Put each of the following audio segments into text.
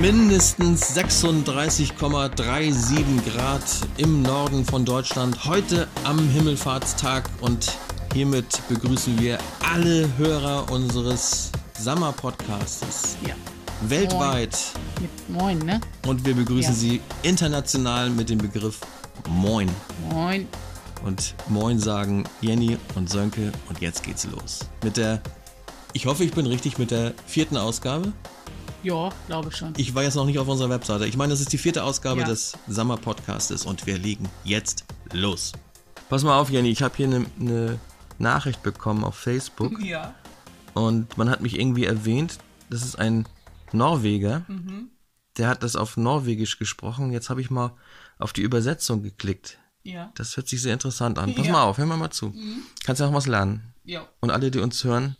mindestens 36,37 Grad im Norden von Deutschland. Heute am Himmelfahrtstag und hiermit begrüßen wir alle Hörer unseres Sommer-Podcastes. Ja. Weltweit. Mit Moin, ne? Und wir begrüßen Ja. Sie international mit dem Begriff Moin. Moin. Und Moin sagen Jenny und Sönke und jetzt geht's los. Mit der, ich hoffe, ich bin richtig mit der vierten Ausgabe. Ja, glaube schon. Ich war jetzt noch nicht auf unserer Webseite. Ich meine, das ist die vierte Ausgabe Ja. des Summer Podcastes und wir legen jetzt los. Pass mal auf, Jenny, ich habe hier eine ne Nachricht bekommen auf Facebook Ja. und man hat mich irgendwie erwähnt. Das ist ein Norweger, Mhm. der hat das auf Norwegisch gesprochen. Jetzt habe ich mal auf die Übersetzung geklickt. Ja. Das hört sich sehr interessant an. Pass Ja. mal auf, hör mal mal zu. Kannst ja noch was lernen. Ja. Und alle, die uns hören,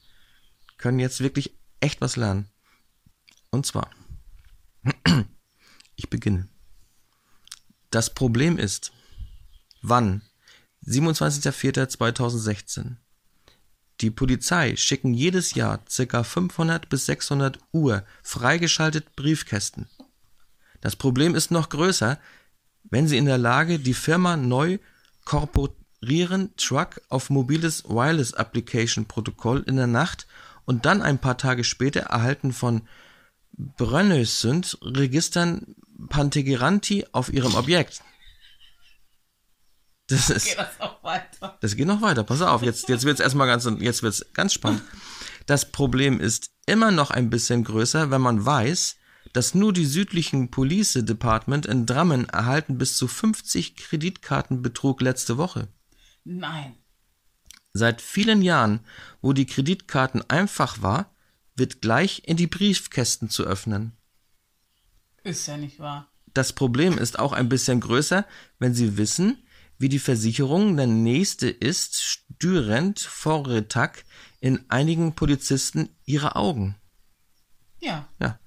können jetzt wirklich echt was lernen. Und zwar, ich beginne. Das Problem ist, wann? 27.04.2016. Die Polizei schicken jedes Jahr ca. 500 bis 600 Uhr freigeschaltet Briefkästen. Das Problem ist noch größer, wenn sie in der Lage, die Firma neu korporieren Truck auf mobiles Wireless Application Protokoll in der Nacht und dann ein paar Tage später erhalten von Brönnösund Registern Pantegeranti auf ihrem Objekt. Das ist, Geht das auch weiter? das geht noch weiter. Pass auf, jetzt, jetzt wird's erstmal ganz, jetzt wird's ganz spannend. Das Problem ist immer noch ein bisschen größer, wenn man weiß, dass nur die südlichen Police Department in Drammen erhalten bis zu 50 Kreditkartenbetrug letzte Woche. Nein. Seit vielen Jahren, wo die Kreditkarten einfach war, wird gleich in die Briefkästen zu öffnen. Ist ja nicht wahr. Das Problem ist auch ein bisschen größer, wenn Sie wissen, wie die Versicherung der nächste ist, stürend Vorretag in einigen Polizisten ihre Augen. Ja. Ja,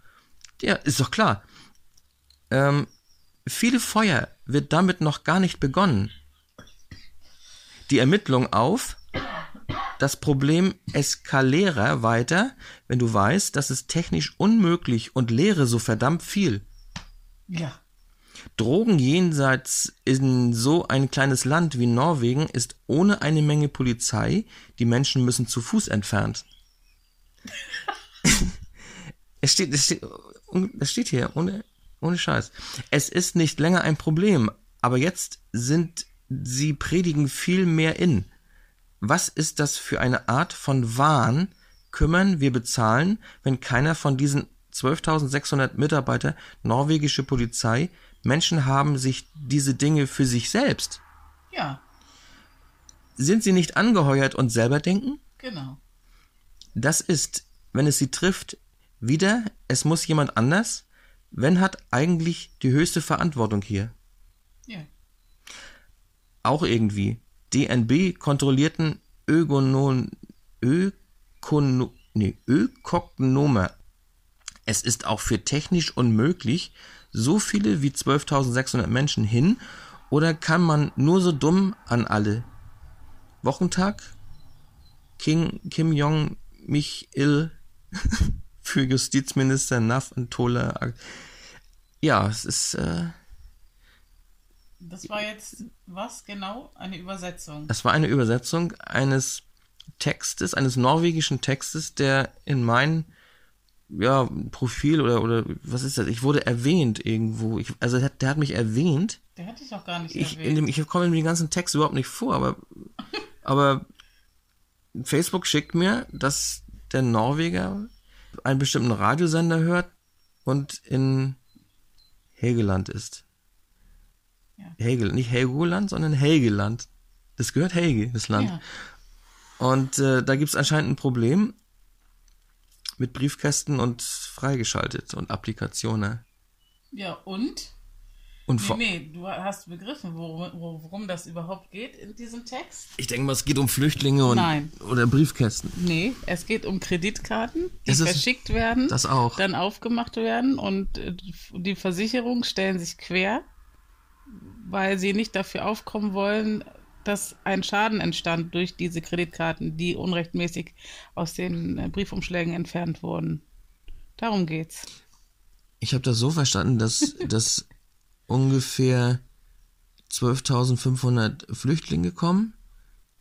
ja ist doch klar. Ähm, viele Feuer wird damit noch gar nicht begonnen. Die Ermittlung auf das Problem eskaliere weiter, wenn du weißt, dass es technisch unmöglich und lehre so verdammt viel. Ja. Drogen jenseits in so ein kleines Land wie Norwegen ist ohne eine Menge Polizei, die Menschen müssen zu Fuß entfernt. es steht, es steht, es steht hier, ohne, ohne Scheiß. Es ist nicht länger ein Problem, aber jetzt sind sie predigen viel mehr in. Was ist das für eine Art von Wahn? Kümmern wir bezahlen, wenn keiner von diesen 12.600 Mitarbeiter norwegische Polizei Menschen haben sich diese Dinge für sich selbst. Ja. Sind sie nicht angeheuert und selber denken? Genau. Das ist, wenn es sie trifft, wieder, es muss jemand anders, wenn hat eigentlich die höchste Verantwortung hier. Ja. Auch irgendwie. DNB kontrollierten Ökonon, Ökono, nee, Ökognome. Es ist auch für technisch unmöglich, so viele wie 12.600 Menschen hin, oder kann man nur so dumm an alle? Wochentag? King, Kim Jong mich ill für Justizminister Naf und Tola. Ja, es ist, äh, Das war jetzt was genau? Eine Übersetzung. Das war eine Übersetzung eines Textes, eines norwegischen Textes, der in mein ja, Profil oder, oder was ist das? Ich wurde erwähnt irgendwo. Ich, also der, hat- der hat mich erwähnt. Der hatte ich doch gar nicht Ich, in erwähnt. dem, ich komme in den ganzen Text überhaupt nicht vor, aber, aber Facebook schickt mir, dass der Norweger einen bestimmten Radiosender hört und in Helgeland ist. Ja. Helge, nicht Helgoland, sondern Helgeland. Das gehört Helge, das Land. Ja. Und äh, da gibt's anscheinend ein Problem mit Briefkästen und freigeschaltet und Applikationen. ja, und? Und Nee, nee, du hast begriffen, worum, worum das überhaupt geht in diesem Text? ich denke mal, es geht um Flüchtlinge und Nein. oder Briefkästen. Nee, es geht um Kreditkarten, die ist- verschickt werden, dann aufgemacht werden und äh, die Versicherungen stellen sich quer, weil sie nicht dafür aufkommen wollen, dass ein Schaden entstand durch diese Kreditkarten, die unrechtmäßig aus den äh, Briefumschlägen entfernt wurden. Darum geht's. Ich habe das so verstanden, dass, dass ungefähr 12.500 Flüchtlinge kommen,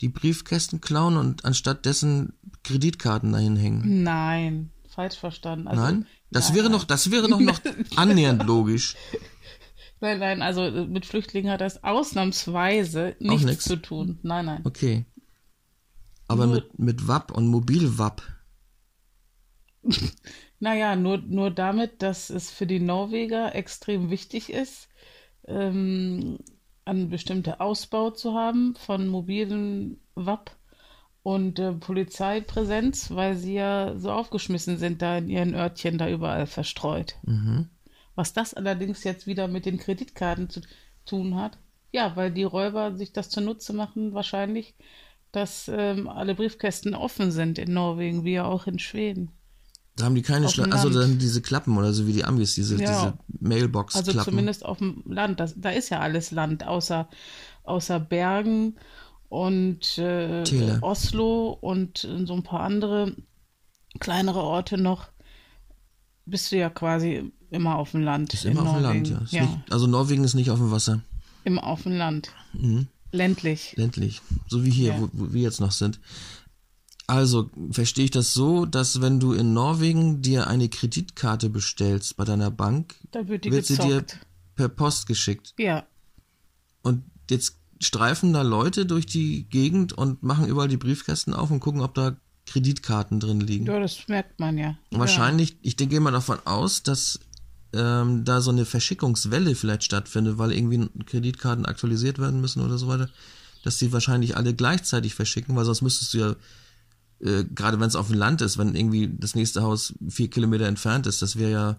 die Briefkästen klauen und anstatt dessen Kreditkarten dahin hängen. Nein, falsch verstanden. Also, nein? Das nein, wäre noch, das wäre doch noch annähernd logisch. Nein, nein, also äh, mit Flüchtlingen hat das ausnahmsweise nichts nix. zu tun. Nein, nein. Okay. Aber Nur- mit, mit WAP und Mobil-WAP. Naja, nur, nur damit, dass es für die Norweger extrem wichtig ist, ähm, einen bestimmten Ausbau zu haben von mobilen WAP und äh, Polizeipräsenz, weil sie ja so aufgeschmissen sind da in ihren Örtchen da überall verstreut. Was das allerdings jetzt wieder mit den Kreditkarten zu tun hat, ja, weil die Räuber sich das zunutze machen, wahrscheinlich, dass ähm, alle Briefkästen offen sind in Norwegen, wie ja auch in Schweden. Da haben die keine Auf dem Schla also dann diese Klappen oder so wie die Amis, diese, Ja. diese Mailbox-Klappen. Also zumindest auf dem Land. Das, da ist ja alles Land, außer, außer Bergen und äh. Oslo und so ein paar andere kleinere Orte noch. Bist du ja quasi immer auf dem Land. ist in immer auf dem Land, ja. Ja. Nicht, also Norwegen ist nicht auf dem Wasser. Immer auf dem Land. Mhm. Ländlich. Ländlich. So wie hier, Ja. wo, wo wir jetzt noch sind. Also, verstehe ich das so, dass wenn du in Norwegen dir eine Kreditkarte bestellst bei deiner Bank, Da wird die wird sie dir per Post geschickt. Ja, Und jetzt streifen da Leute durch die Gegend und machen überall die Briefkästen auf und gucken, ob da Kreditkarten drin liegen. ja, das merkt man ja. Wahrscheinlich, ich denke mal davon aus, dass ähm, da so eine Verschickungswelle vielleicht stattfindet, weil irgendwie Kreditkarten aktualisiert werden müssen oder so weiter, dass die wahrscheinlich alle gleichzeitig verschicken, weil sonst müsstest du ja, äh, gerade wenn es auf dem Land ist, wenn irgendwie das nächste Haus vier Kilometer entfernt ist, das wäre ja,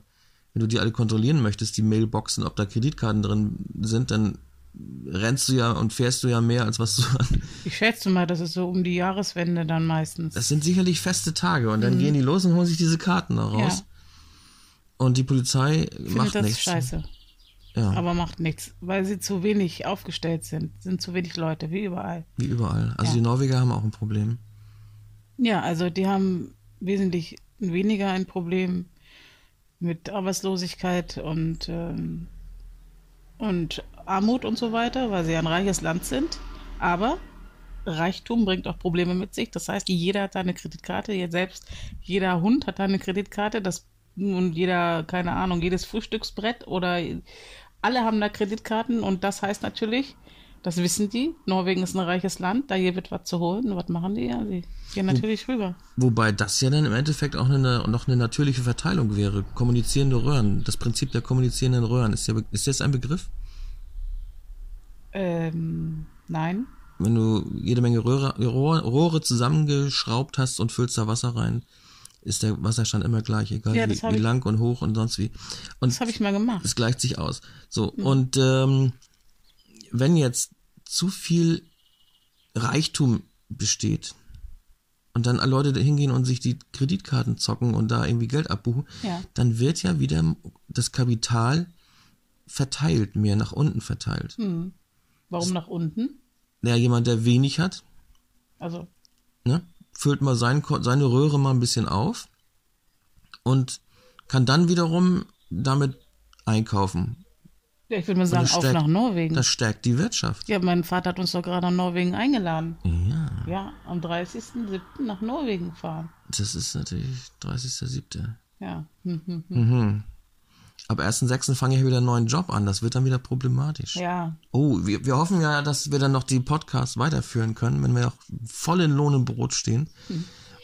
wenn du die alle kontrollieren möchtest, die Mailboxen, ob da Kreditkarten drin sind, dann rennst du ja und fährst du ja mehr, als was du an. Ich schätze mal, das ist so um die Jahreswende dann meistens. Das sind sicherlich feste Tage und dann gehen die los und holen sich diese Karten da raus. Mhm. Ja. Und die Polizei Ich macht finde das nichts. scheiße. Ja, Aber macht nichts, weil sie zu wenig aufgestellt sind. Sind zu wenig Leute, wie überall. wie überall. Also Ja. die Norweger haben auch ein Problem. Ja, also die haben wesentlich weniger ein Problem mit Arbeitslosigkeit und, ähm, und Armut und so weiter, weil sie ein reiches Land sind. Aber Reichtum bringt auch Probleme mit sich. Das heißt, jeder hat da eine Kreditkarte, selbst jeder Hund hat da eine Kreditkarte, das und jeder, keine Ahnung, jedes Frühstücksbrett oder alle haben da Kreditkarten und das heißt natürlich, das wissen die, Norwegen ist ein reiches Land, da hier wird was zu holen. Was machen die? Ja, die gehen natürlich rüber. Wobei das ja dann im Endeffekt auch eine, noch eine natürliche Verteilung wäre. Kommunizierende Röhren. Das Prinzip der kommunizierenden Röhren. Ist, ja, ist das ein Begriff? Ähm, nein. Wenn du jede Menge Röhre, Rohre, zusammengeschraubt hast und füllst da Wasser rein, ist der Wasserstand immer gleich, egal Ja, wie, wie ich- lang und hoch und sonst wie. Und Das habe ich mal gemacht. Es gleicht sich aus. So, Mhm. und ähm, wenn jetzt zu viel Reichtum besteht und dann alle Leute da hingehen und sich die Kreditkarten zocken und da irgendwie Geld abbuchen, Ja. dann wird ja wieder das Kapital verteilt, mehr nach unten verteilt. Hm. Warum nach unten? Ja, jemand, der wenig hat, Also, ne, füllt mal sein, seine Röhre mal ein bisschen auf und kann dann wiederum damit einkaufen. ja, ich würde mal sagen, auf nach Norwegen. Das stärkt die Wirtschaft. ja, mein Vater hat uns doch gerade nach Norwegen eingeladen. Ja. Ja, am 30.07. nach Norwegen fahren. Das ist natürlich 30.07. Ja. Hm, hm, hm. Mhm. Ab 1.6. fange ich wieder einen neuen Job an. Das wird dann wieder problematisch. Ja, Oh, wir, wir hoffen ja, dass wir dann noch die Podcasts weiterführen können, wenn wir auch voll in Lohn und Brot stehen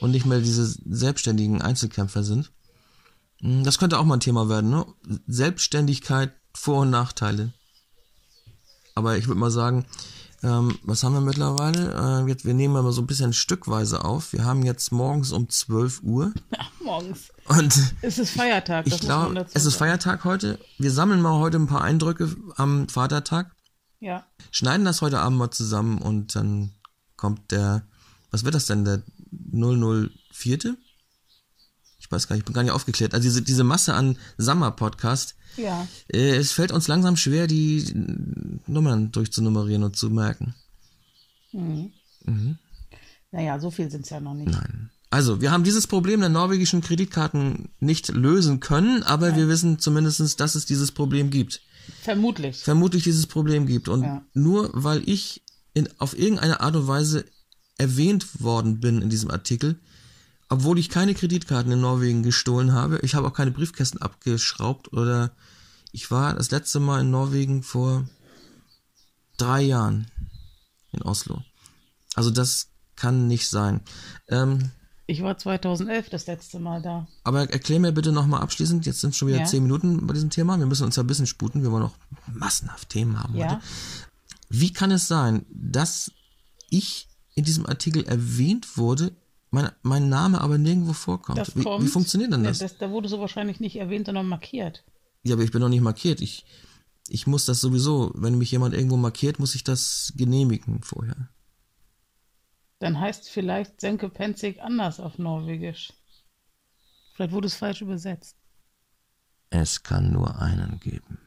und nicht mehr diese selbstständigen Einzelkämpfer sind. Hm, Das könnte auch mal ein Thema werden, ne? Selbstständigkeit, Vor- und Nachteile. Aber ich würde mal sagen, ähm, was haben wir mittlerweile? Äh, jetzt, wir nehmen mal so ein bisschen stückweise auf. Wir haben jetzt morgens um 12 Uhr morgens. und Es ist Feiertag, ich glaube, es ist. Feiertag heute. Wir sammeln mal heute ein paar Eindrücke am Vatertag, Ja, schneiden das heute Abend mal zusammen und dann kommt der, was wird das denn, der 004.? Ich weiß gar nicht, ich bin gar nicht aufgeklärt. Also diese, diese Masse an Summer-Podcast, ja. äh, es fällt uns langsam schwer, die Nummern durchzunummerieren und zu merken. Mhm. Naja, so viel sind es ja noch nicht. Nein. Also, wir haben dieses Problem der norwegischen Kreditkarten nicht lösen können, aber wir wissen zumindestens, dass es dieses Problem gibt. Vermutlich. Vermutlich dieses Problem gibt. Und Ja. nur weil ich in, auf irgendeine Art und Weise erwähnt worden bin in diesem Artikel, obwohl ich keine Kreditkarten in Norwegen gestohlen habe, ich habe auch keine Briefkästen abgeschraubt oder ich war das letzte Mal in Norwegen vor drei Jahren in Oslo. Also das kann nicht sein. Ähm, Ich war 2011 das letzte Mal da. aber erklär mir bitte nochmal abschließend, jetzt sind schon wieder Ja. zehn Minuten bei diesem Thema, wir müssen uns ja ein bisschen sputen, wir wollen noch massenhaft Themen haben Ja. heute. Wie kann es sein, dass ich in diesem Artikel erwähnt wurde, mein, mein Name aber nirgendwo vorkommt? Das wie, kommt. wie funktioniert denn das? das? Da wurde so wahrscheinlich nicht erwähnt, sondern markiert. Ja, aber ich bin noch nicht markiert. Ich, ich muss das sowieso, wenn mich jemand irgendwo markiert, muss ich das genehmigen vorher. Dann heißt vielleicht Senke Penzig anders auf Norwegisch. Vielleicht wurde es falsch übersetzt. Es kann nur einen geben.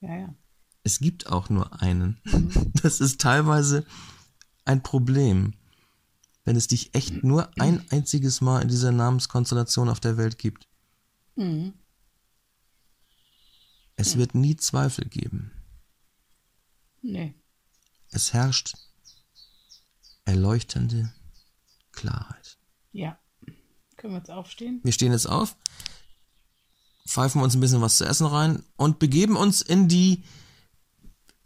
Ja, ja. Es gibt auch nur einen. Das ist teilweise ein Problem, wenn es dich echt nur ein einziges Mal in dieser Namenskonstellation auf der Welt gibt. Mhm. Es wird nie Zweifel geben. Nee. Es herrscht erleuchtende Klarheit. Ja. Können wir jetzt aufstehen? Wir stehen jetzt auf, pfeifen uns ein bisschen was zu essen rein und begeben uns in die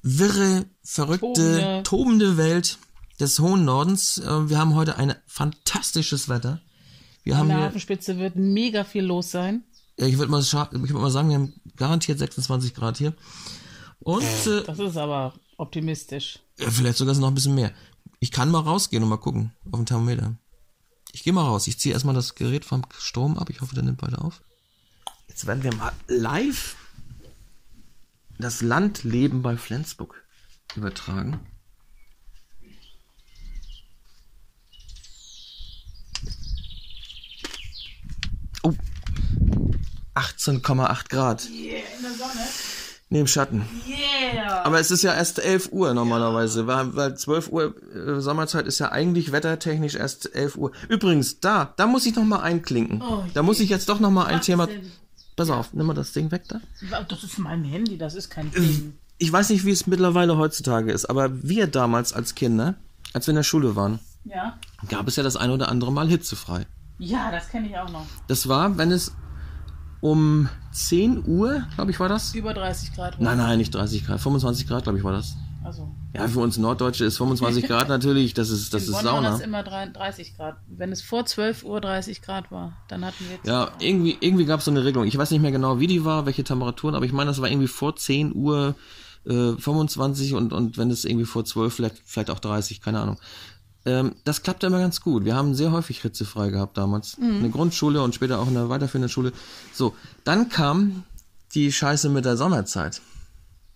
wirre, verrückte, Tobende. tobende Welt des hohen Nordens. Äh, Wir haben heute ein fantastisches Wetter. Wir An haben der hier, Hafenspitze wird mega viel los sein. ja, ich würde mal, ich würd mal sagen, wir haben garantiert 26 Grad hier. Und äh, Das ist aber optimistisch. ja, vielleicht sogar noch ein bisschen mehr. Ich kann mal rausgehen und mal gucken auf den Thermometer. Ich gehe mal raus. Ich ziehe erstmal das Gerät vom Strom ab. Ich hoffe, der nimmt weiter auf. Jetzt werden wir mal live das Landleben bei Flensburg übertragen. 18,8 Grad. Yeah, in der Sonne. Nee, im Schatten. Yeah. Aber es ist ja erst 11 Uhr normalerweise, weil, weil 12 Uhr äh, Sommerzeit ist ja eigentlich wettertechnisch erst 11 Uhr. Übrigens, da, da muss ich noch mal einklinken. Oh, da muss ich jetzt doch noch mal ein Thema... denn? Pass auf, nimm mal das Ding weg da. Das ist mein Handy, das ist kein Ding. Ich weiß nicht, wie es mittlerweile heutzutage ist, aber wir damals als Kinder, als wir in der Schule waren, Ja? gab es ja das ein oder andere Mal hitzefrei. Ja, das kenne ich auch noch. Das war, wenn es um 10 Uhr, glaube ich, war das? Über 30 Grad. Nein, nein, nicht 30 Grad, 25 Grad, glaube ich, war das. Also, Ja, für uns Norddeutsche ist 25 Grad natürlich, das ist, das in ist Bonn war das immer 33 Grad. Wenn es vor 12 Uhr 30 Grad war, dann hatten wir... Ja, irgendwie, irgendwie gab es so eine Regelung. Ich weiß nicht mehr genau, wie die war, welche Temperaturen, aber ich meine, das war irgendwie vor 10 Uhr äh, 25 und, und wenn es irgendwie vor 12, vielleicht, vielleicht auch 30, keine Ahnung. Ähm, das klappte immer ganz gut. Wir haben sehr häufig hitzefrei gehabt damals. In der Grundschule und später auch in der weiterführenden Schule. So, dann kam die Scheiße mit der Sommerzeit.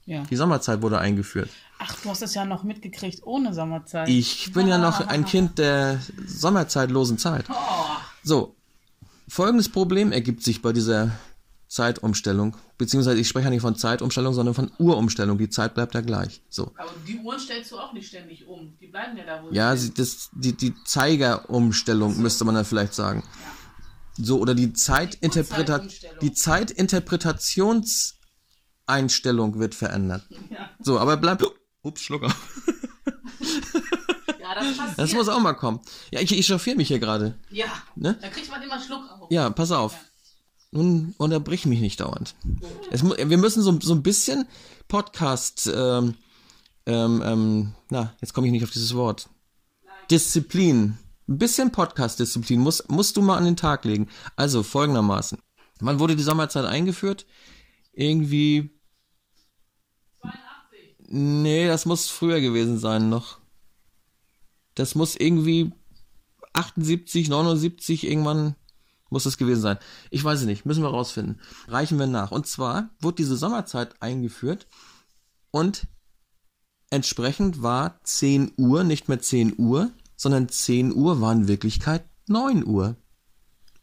ja. Die Sommerzeit wurde eingeführt. Ach, du hast das ja noch mitgekriegt ohne Sommerzeit. Ich bin ja noch ein Kind der sommerzeitlosen Zeit. So, folgendes Problem ergibt sich bei dieser Zeitumstellung. Beziehungsweise ich spreche ja nicht von Zeitumstellung, sondern von Urumstellung. Die Zeit bleibt ja gleich. So. Aber die Uhren stellst du auch nicht ständig um. Die bleiben ja da, wo Ja, sie das, die, die Zeigerumstellung müsste man dann vielleicht sagen. So, oder die Zeitinterpretation. Uhrzeitumstellung. Die Zeitinterpretationseinstellung wird verändert. Ja. So, aber bleibt. Ups, Schluck auf. Ja, das. Das muss auch mal kommen. Ja, ich, ich chauffiere mich hier gerade. ja, Ne? da kriegt man immer Schluck auf. Ja, pass auf. Nun unterbrich mich nicht dauernd. Es, wir müssen so, so ein bisschen Podcast, ähm, ähm, ähm, na, jetzt komme ich nicht auf dieses Wort. Disziplin. Ein bisschen Podcast-Disziplin muss, musst du mal an den Tag legen. Also folgendermaßen. Wann wurde die Sommerzeit eingeführt? Irgendwie. Nee, das muss früher gewesen sein noch. Das muss irgendwie 78, 79 irgendwann muss es gewesen sein. Ich weiß es nicht, müssen wir rausfinden. Reichen wir nach. Und zwar wurde diese Sommerzeit eingeführt und entsprechend war 10 Uhr nicht mehr 10 Uhr, sondern 10 Uhr war in Wirklichkeit 9 Uhr.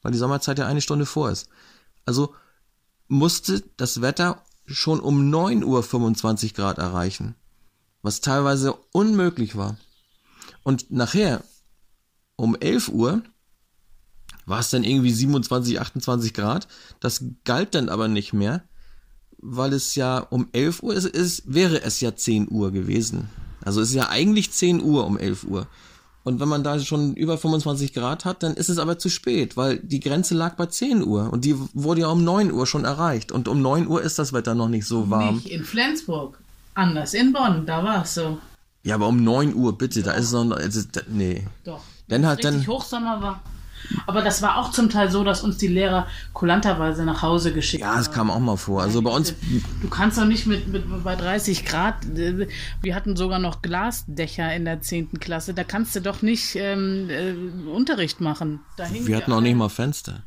Weil die Sommerzeit ja eine Stunde vor ist. Also musste das Wetter schon um 9 Uhr 25 Grad erreichen. Was teilweise unmöglich war. Und nachher, um 11 Uhr, war es dann irgendwie 27, 28 Grad. Das galt dann aber nicht mehr, weil es ja um 11 Uhr ist, ist wäre es ja 10 Uhr gewesen. Also es ist ja eigentlich 10 Uhr um 11 Uhr. Und wenn man da schon über 25 Grad hat, dann ist es aber zu spät, weil die Grenze lag bei 10 Uhr und die wurde ja um 9 Uhr schon erreicht. Und um 9 Uhr ist das Wetter noch nicht so warm. Nicht in Flensburg. Anders in Bonn, da war es so. Ja, aber um 9 Uhr, bitte, Doch. da ist es noch. Ist, nee. Doch. Dann hat dann. Hochsommer war. Aber das war auch zum Teil so, dass uns die Lehrer kulanterweise nach Hause geschickt haben. Ja, es kam auch mal vor. Also bei uns. Du kannst doch nicht mit, mit bei 30 Grad. Wir hatten sogar noch Glasdächer in der 10. Klasse. Da kannst du doch nicht ähm, äh, Unterricht machen. wir hatten auch nicht mal Fenster.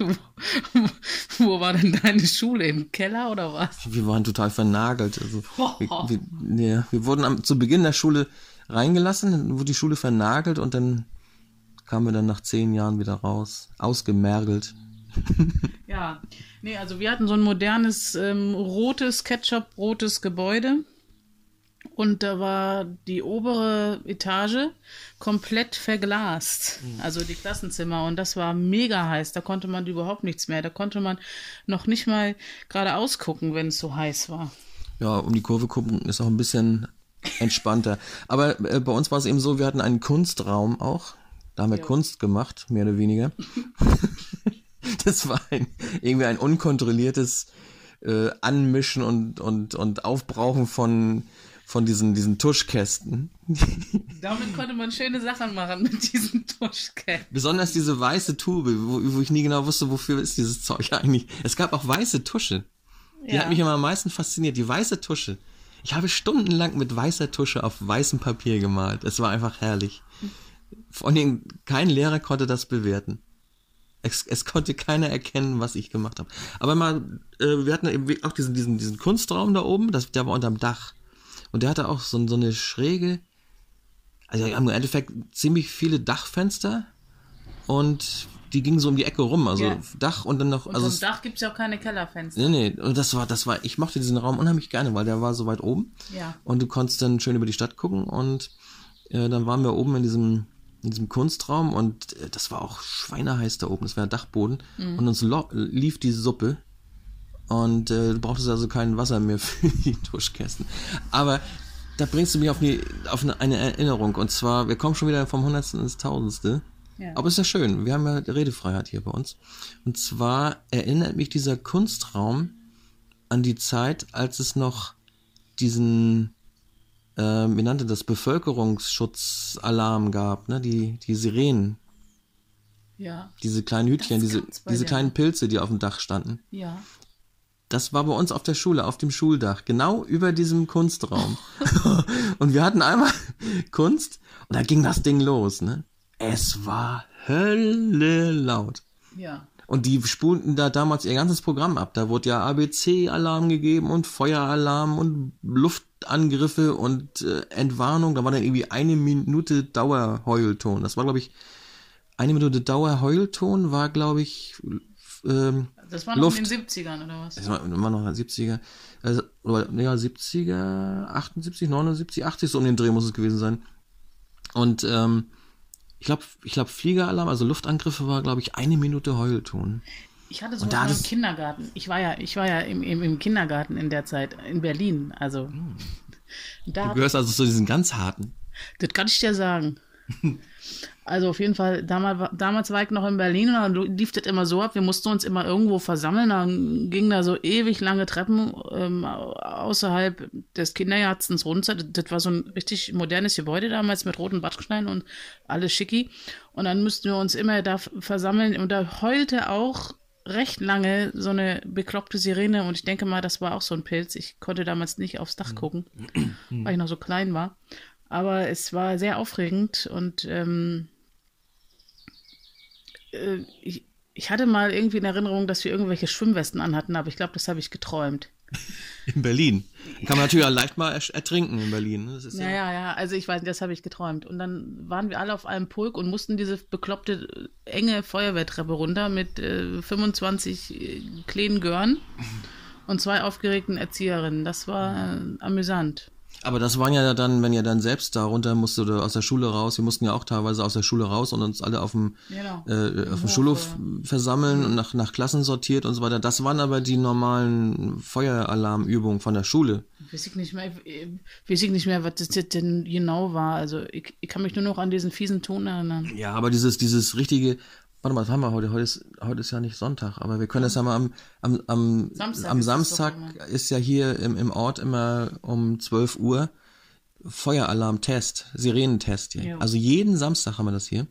Wo war denn deine Schule? Im Keller oder was? Wir waren total vernagelt. Also, wir, wir, ja, wir wurden am, zu Beginn der Schule reingelassen, dann wurde die Schule vernagelt und dann kamen wir dann nach zehn Jahren wieder raus, ausgemergelt. ja, nee, also wir hatten so ein modernes ähm, rotes Ketchup-rotes Gebäude und da war die obere Etage komplett verglast, mhm. also die Klassenzimmer und das war mega heiß, da konnte man überhaupt nichts mehr, da konnte man noch nicht mal geradeaus gucken, wenn es so heiß war. Ja, um die Kurve gucken ist auch ein bisschen entspannter. Aber äh, bei uns war es eben so, wir hatten einen Kunstraum auch. Da haben wir ja. Kunst gemacht, mehr oder weniger. das war ein, irgendwie ein unkontrolliertes äh, Anmischen und, und, und Aufbrauchen von, von diesen, diesen Tuschkästen. Damit konnte man schöne Sachen machen mit diesen Tuschkästen. Besonders diese weiße Tube, wo, wo ich nie genau wusste, wofür ist dieses Zeug eigentlich. Es gab auch weiße Tusche. Die ja. hat mich immer am meisten fasziniert, die weiße Tusche. Ich habe stundenlang mit weißer Tusche auf weißem Papier gemalt. Es war einfach herrlich. Vor allem kein Lehrer konnte das bewerten. Es, es konnte keiner erkennen, was ich gemacht habe. Aber mal, äh, wir hatten eben auch diesen, diesen, diesen Kunstraum da oben, das, der war unterm Dach. Und der hatte auch so, so eine schräge, also im Endeffekt ziemlich viele Dachfenster und die gingen so um die Ecke rum, also ja. Dach und dann noch. Und also Dach gibt es ja auch keine Kellerfenster. Nee, nee, und das war, das war, ich mochte diesen Raum unheimlich gerne, weil der war so weit oben. Ja. Und du konntest dann schön über die Stadt gucken und äh, dann waren wir oben in diesem, in diesem Kunstraum und äh, das war auch schweineheiß da oben, das war Dachboden. Mhm. Und uns lief die Suppe. Und äh, du brauchtest also kein Wasser mehr für die Tuschkästen. Aber da bringst du mich auf, die, auf eine Erinnerung. Und zwar, wir kommen schon wieder vom Hundertsten ins Tausendste. Ja. Aber ist ja schön. Wir haben ja Redefreiheit hier bei uns. Und zwar erinnert mich dieser Kunstraum an die Zeit, als es noch diesen, äh, wie nannte das, Bevölkerungsschutzalarm gab, ne? Die, die Sirenen. Ja. Diese kleinen Hütchen, diese, diese kleinen Pilze, die auf dem Dach standen. Ja. Das war bei uns auf der Schule, auf dem Schuldach, genau über diesem Kunstraum. und wir hatten einmal Kunst und da ging das Ding los, ne? Es war Hölle laut. Ja. Und die spulten da damals ihr ganzes Programm ab. Da wurde ja ABC-Alarm gegeben und Feueralarm und Luftangriffe und äh, Entwarnung. Da war dann irgendwie eine Minute Dauerheulton. Das war, glaube ich, eine Minute Dauerheulton war, glaube ich, ähm, das war noch Luft. in den 70ern, oder was? Das war immer noch in den 70er. Also, oder, ja, 70er, 78, 79, 80, so um den Dreh muss es gewesen sein. Und ähm, ich glaube, ich glaube, Fliegeralarm, also Luftangriffe war, glaube ich, eine Minute Heulton. Ich hatte sowas da im Kindergarten. Ich war ja, ich war ja im, im, im Kindergarten in der Zeit in Berlin. Also hm. du gehörst also zu diesen ganz harten. Das kann ich dir sagen. Also auf jeden Fall, damals, damals war ich noch in Berlin und dann lief das immer so ab, wir mussten uns immer irgendwo versammeln, dann gingen da so ewig lange Treppen ähm, außerhalb des Kindergartens runter. Das, das, war so ein richtig modernes Gebäude damals mit roten Backsteinen und alles schicki. Und dann mussten wir uns immer da versammeln und da heulte auch recht lange so eine bekloppte Sirene und ich denke mal, das war auch so ein Pilz. Ich konnte damals nicht aufs Dach gucken, weil ich noch so klein war. Aber es war sehr aufregend und ähm, äh, ich, ich hatte mal irgendwie in Erinnerung, dass wir irgendwelche Schwimmwesten anhatten, aber ich glaube, das habe ich geträumt. In Berlin. Kann man natürlich auch leicht mal ertrinken in Berlin. Ne? Das ja, ja, ja, also ich weiß, das habe ich geträumt. Und dann waren wir alle auf einem Pulk und mussten diese bekloppte, enge Feuerwehrtreppe runter mit äh, 25 äh, kleinen Gören und zwei aufgeregten Erzieherinnen. Das war äh, amüsant. Aber das waren ja dann, wenn ihr dann selbst da runter musste oder aus der Schule raus, wir mussten ja auch teilweise aus der Schule raus und uns alle auf dem, Genau. äh, auf dem Hof, Schulhof versammeln und nach, nach Klassen sortiert und so weiter. Das waren aber die normalen Feueralarmübungen von der Schule. Weiß ich nicht mehr, ich weiß ich nicht mehr, was das denn genau war. Also ich, ich kann mich nur noch an diesen fiesen Ton erinnern. Ja, aber dieses, dieses richtige, warte mal, was haben wir heute? Heute ist, heute ist ja nicht Sonntag, aber wir können das ja mal am, am, am Samstag am ist es Samstag ist ja hier im, im Ort immer um 12 Uhr Feueralarm-Test, Sirenentest hier. Ja. Also jeden Samstag haben wir das hier.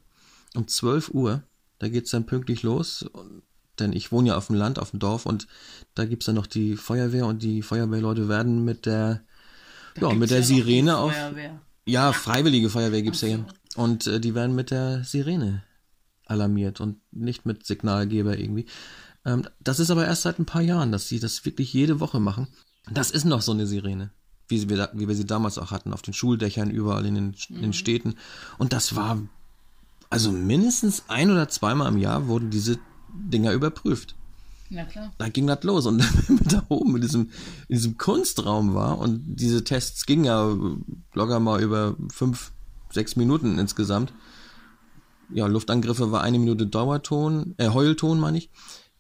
Um 12 Uhr, da geht's dann pünktlich los. Und, denn ich wohne ja auf dem Land, auf dem Dorf und da gibt's dann noch die Feuerwehr und die Feuerwehrleute werden mit der, ja, mit der ja Sirene auf, Feuerwehr. ja, freiwillige Feuerwehr gibt's ja hier. Und äh, die werden mit der Sirene alarmiert und nicht mit Signalgeber irgendwie. Ähm, das ist aber erst seit ein paar Jahren, dass sie das wirklich jede Woche machen. Das ist noch so eine Sirene, wie wir, da- wie wir sie damals auch hatten, auf den Schuldächern, überall in den, in den Städten. Und das war, also mindestens ein oder zweimal im Jahr wurden diese Dinger überprüft Na klar. da ging das los. Und wenn man da oben in diesem, in diesem Kunstraum war und diese Tests gingen ja locker mal über fünf, sechs Minuten insgesamt. Ja, Luftangriffe war eine Minute Dauerton, äh, Heulton meine ich.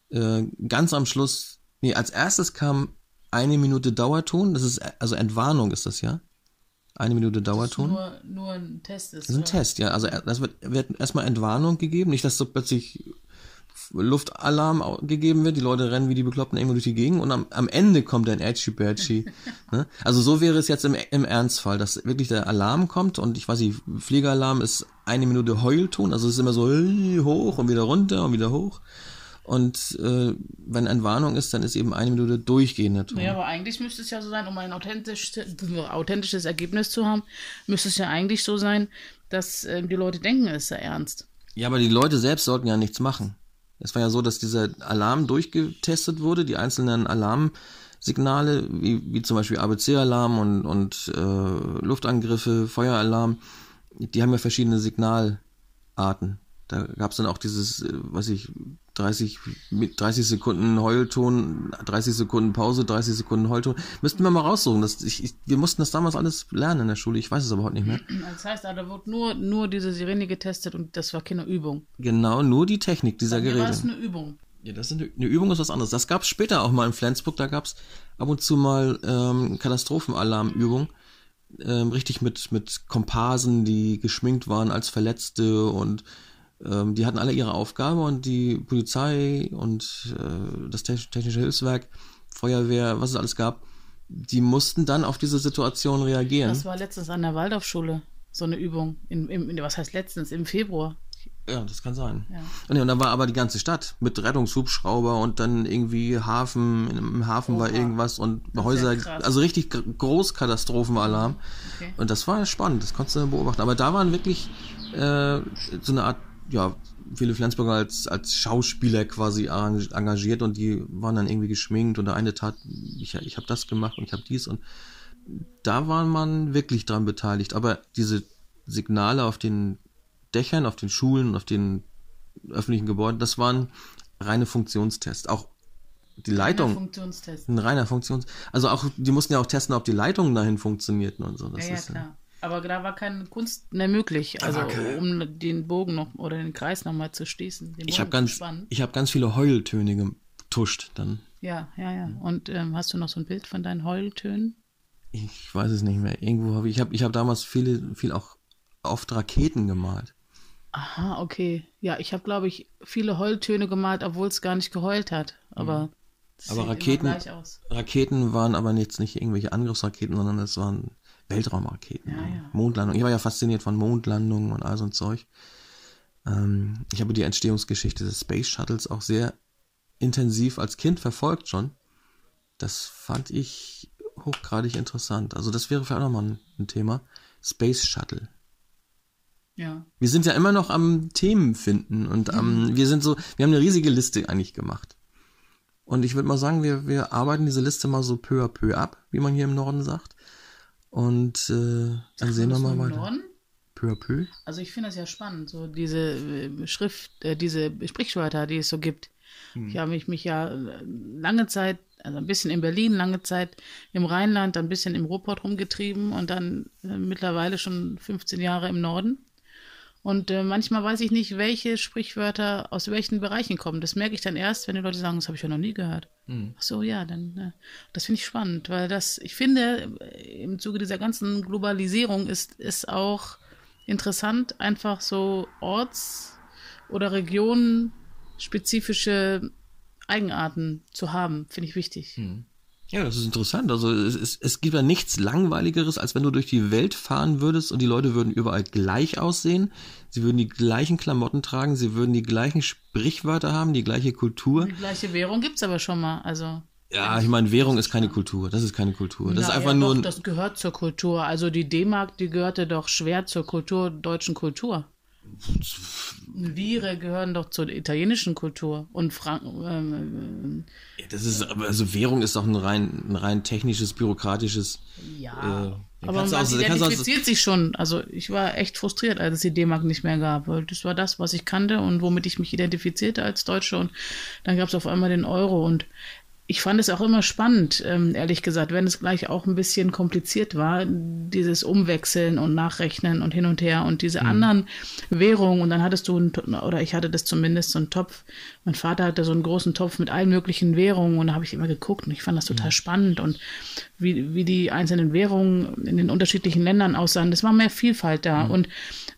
Äh, ganz am Schluss, nee, als erstes kam eine Minute Dauerton, das ist, also Entwarnung ist das ja. Eine Minute Dauerton. Nur, nur ein Test ist. Das ist ein oder? Test, ja. Also das wird, wird erstmal Entwarnung gegeben, nicht, dass so plötzlich Luftalarm gegeben wird, die Leute rennen wie die Bekloppten irgendwo durch die Gegend und am, am Ende kommt dann Edgy Badgy. ne? Also so wäre es jetzt im, im Ernstfall, dass wirklich der Alarm kommt und ich weiß nicht, Fliegeralarm ist eine Minute Heulton, also es ist immer so hoch und wieder runter und wieder hoch. Und äh, wenn Entwarnung ist, dann ist eben eine Minute durchgehender Ton. Ja, aber eigentlich müsste es ja so sein, um ein authentisch, authentisches Ergebnis zu haben, müsste es ja eigentlich so sein, dass äh, die Leute denken, es sei ernst. Ja, aber die Leute selbst sollten ja nichts machen. Es war ja so, dass dieser Alarm durchgetestet wurde, die einzelnen Alarmsignale, wie, wie zum Beispiel ABC-Alarm und, und äh, Luftangriffe, Feueralarm, die haben ja verschiedene Signalarten. Da gab es dann auch dieses, äh, was ich, 30, mit 30 Sekunden Heulton, 30 Sekunden Pause, 30 Sekunden Heulton. Müssten wir mal raussuchen. Das, ich, ich, wir mussten das damals alles lernen in der Schule. Ich weiß es aber heute nicht mehr. Das heißt, da wird nur, nur diese Sirene getestet und das war keine Übung. Genau, nur die Technik dieser war Geräte. das eine Übung. Ja, das ist eine, eine Übung ist was anderes. Das gab es später auch mal in Flensburg. Da gab es ab und zu mal ähm, Katastrophenalarmübungen. Ähm, richtig mit, mit Komparsen, die geschminkt waren als Verletzte und ähm, die hatten alle ihre Aufgabe und die Polizei und äh, das Techn- Technische Hilfswerk, Feuerwehr, was es alles gab, die mussten dann auf diese Situation reagieren. Das war letztens an der Waldorfschule, so eine Übung. In, im, in, was heißt letztens? Im Februar. Ja, das kann sein. Ja. Und, ja, und da war aber die ganze Stadt mit Rettungshubschrauber und dann irgendwie Hafen, im Hafen war Oha. irgendwas und Häuser, also richtig gr- Großkatastrophenalarm. Okay. Und das war spannend, das konntest du beobachten. Aber da waren wirklich äh, so eine Art, ja, viele Flensburger als, als Schauspieler quasi engagiert und die waren dann irgendwie geschminkt und der eine tat, ich, ich habe das gemacht und ich habe dies und da war man wirklich dran beteiligt. Aber diese Signale auf den Dächern, auf den Schulen, auf den öffentlichen Gebäuden, das waren reine Funktionstests. Auch die Leitung, Funktionstest. ein reiner Funktions... Also auch, die mussten ja auch testen, ob die Leitungen dahin funktionierten und so. Das Ja, ja, ist, klar. Aber da war keine Kunst mehr möglich, also kein- um den Bogen noch oder den Kreis nochmal zu schließen. Ich habe ganz, ich habe ganz viele Heultöne getuscht dann. Ja, ja, ja. Und ähm, hast du noch so ein Bild von deinen Heultönen? Ich weiß es nicht mehr. Irgendwo habe ich, ich habe ich hab damals viele, viel auch oft Raketen gemalt. Aha, okay. Ja, ich habe, glaube ich, viele Heultöne gemalt, obwohl es gar nicht geheult hat. Aber, Mhm. Aber Raketen, gleich aus. Raketen waren aber jetzt nicht irgendwelche Angriffsraketen, sondern es waren Weltraumraketen. Ja, ja. Mondlandungen. Ich war ja fasziniert von Mondlandungen und all so ein Zeug. Ähm, ich habe die Entstehungsgeschichte des Space Shuttles auch sehr intensiv als Kind verfolgt schon. Das fand ich hochgradig interessant. Also das wäre vielleicht auch nochmal ein, ein Thema. Space Shuttle. Ja. Wir sind ja immer noch am Themen finden und am, wir sind so, wir haben eine riesige Liste eigentlich gemacht. Und ich würde mal sagen, wir, wir arbeiten diese Liste mal so peu à peu ab, wie man hier im Norden sagt. Und äh, dann sehen wir mal weiter. Peu à peu. Also ich finde das ja spannend, so diese äh, Schrift, äh, diese Sprichwörter, die es so gibt. Hm. Ich habe mich, mich ja äh, lange Zeit also ein bisschen in Berlin, lange Zeit im Rheinland, ein bisschen im Ruhrpott rumgetrieben und dann äh, mittlerweile schon 15 Jahre im Norden. Und äh, manchmal weiß ich nicht, welche Sprichwörter aus welchen Bereichen kommen. Das merke ich dann erst, wenn die Leute sagen, das habe ich ja noch nie gehört. Mhm. Ach so, ja, dann, äh, das finde ich spannend, weil das, ich finde, äh, im Zuge dieser ganzen Globalisierung ist, ist auch interessant, einfach so Orts- oder regionenspezifische Eigenarten zu haben, finde ich wichtig. Mhm. Ja, das ist interessant. Also es, es, es gibt ja nichts Langweiligeres, als wenn du durch die Welt fahren würdest und die Leute würden überall gleich aussehen. Sie würden die gleichen Klamotten tragen, sie würden die gleichen Sprichwörter haben, die gleiche Kultur. Die gleiche Währung gibt's aber schon mal. Also ja, ich meine, Währung ist keine Kultur. Das ist keine Kultur. Das Na, ist einfach ja, nur. Doch, das gehört zur Kultur. Also die D-Mark, die gehörte doch schwer zur Kultur, deutschen Kultur. Lire gehören doch zur italienischen Kultur und Franken. Ähm, ja, das ist, also Währung ist doch ein rein, ein rein technisches, bürokratisches. Ja. Äh, aber man auch, identifiziert sich schon. Also ich war echt frustriert, als es die D-Mark nicht mehr gab, weil das war das, was ich kannte und womit ich mich identifizierte als Deutsche. Und dann gab es auf einmal den Euro und ich fand es auch immer spannend, ähm, ehrlich gesagt, wenn es gleich auch ein bisschen kompliziert war, dieses Umwechseln und Nachrechnen und hin und her und diese mhm. anderen Währungen. Und dann hattest du, einen, oder ich hatte das zumindest, so einen Topf. Mein Vater hatte so einen großen Topf mit allen möglichen Währungen und da habe ich immer geguckt und ich fand das total mhm. spannend und wie, wie die einzelnen Währungen in den unterschiedlichen Ländern aussahen. Das war mehr Vielfalt da. Mhm. Und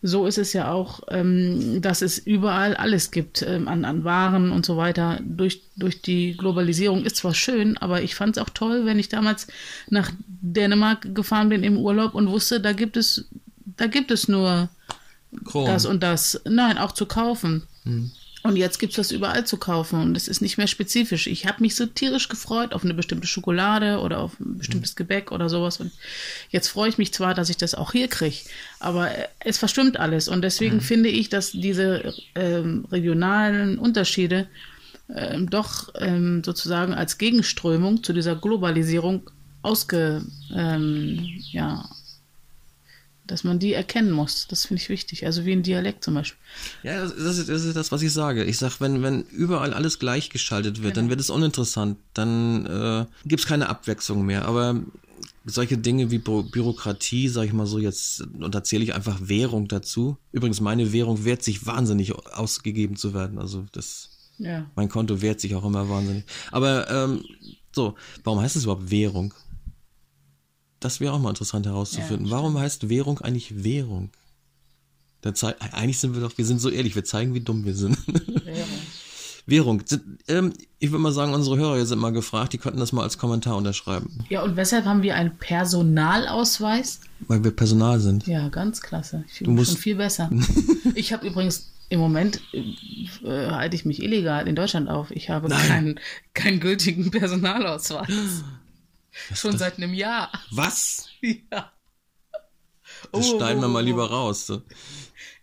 so ist es ja auch, ähm, dass es überall alles gibt ähm, an, an Waren und so weiter. Durch, durch die Globalisierung ist zwar schön, aber ich fand es auch toll, wenn ich damals nach Dänemark gefahren bin im Urlaub und wusste, da gibt es, da gibt es nur Kron. das und das. Nein, auch zu kaufen. Hm. Und jetzt gibt es das überall zu kaufen und es ist nicht mehr spezifisch. Ich habe mich so tierisch gefreut auf eine bestimmte Schokolade oder auf ein bestimmtes Gebäck oder sowas. Und jetzt freue ich mich zwar, dass ich das auch hier kriege, aber es verstimmt alles. Und deswegen mhm. finde ich, dass diese ähm, regionalen Unterschiede ähm, doch ähm, sozusagen als Gegenströmung zu dieser Globalisierung ausge, ähm, ja, dass man die erkennen muss. Das finde ich wichtig. Also wie ein Dialekt zum Beispiel. Ja, das ist, das ist das, was ich sage. Ich sage, wenn, wenn überall alles gleichgeschaltet wird, genau. dann wird es uninteressant. Dann äh, gibt es keine Abwechslung mehr. Aber solche Dinge wie Bü Bürokratie, sage ich mal so jetzt, und da zähle ich einfach Währung dazu. Übrigens, meine Währung wehrt sich wahnsinnig ausgegeben zu werden. Also das, ja. mein Konto wehrt sich auch immer wahnsinnig. Aber ähm, so, warum heißt es überhaupt Währung? Das wäre auch mal interessant herauszufinden. Ja, Warum heißt Währung eigentlich Währung? eigentlich sind wir doch, wir sind so ehrlich, wir zeigen, wie dumm wir sind. Währung. Währung. Ähm, ich würde mal sagen, unsere Hörer sind mal gefragt, die könnten das mal als Kommentar unterschreiben. Ja, und weshalb haben wir einen Personalausweis? Weil wir Personal sind. Ja, ganz klasse. Ich fühle mich schon viel besser. ich habe übrigens im Moment äh, halte ich mich illegal in Deutschland auf. Ich habe keinen, keinen gültigen Personalausweis. Schon seit einem Jahr. Was? Ja. Das oh, schneiden wir mal lieber raus.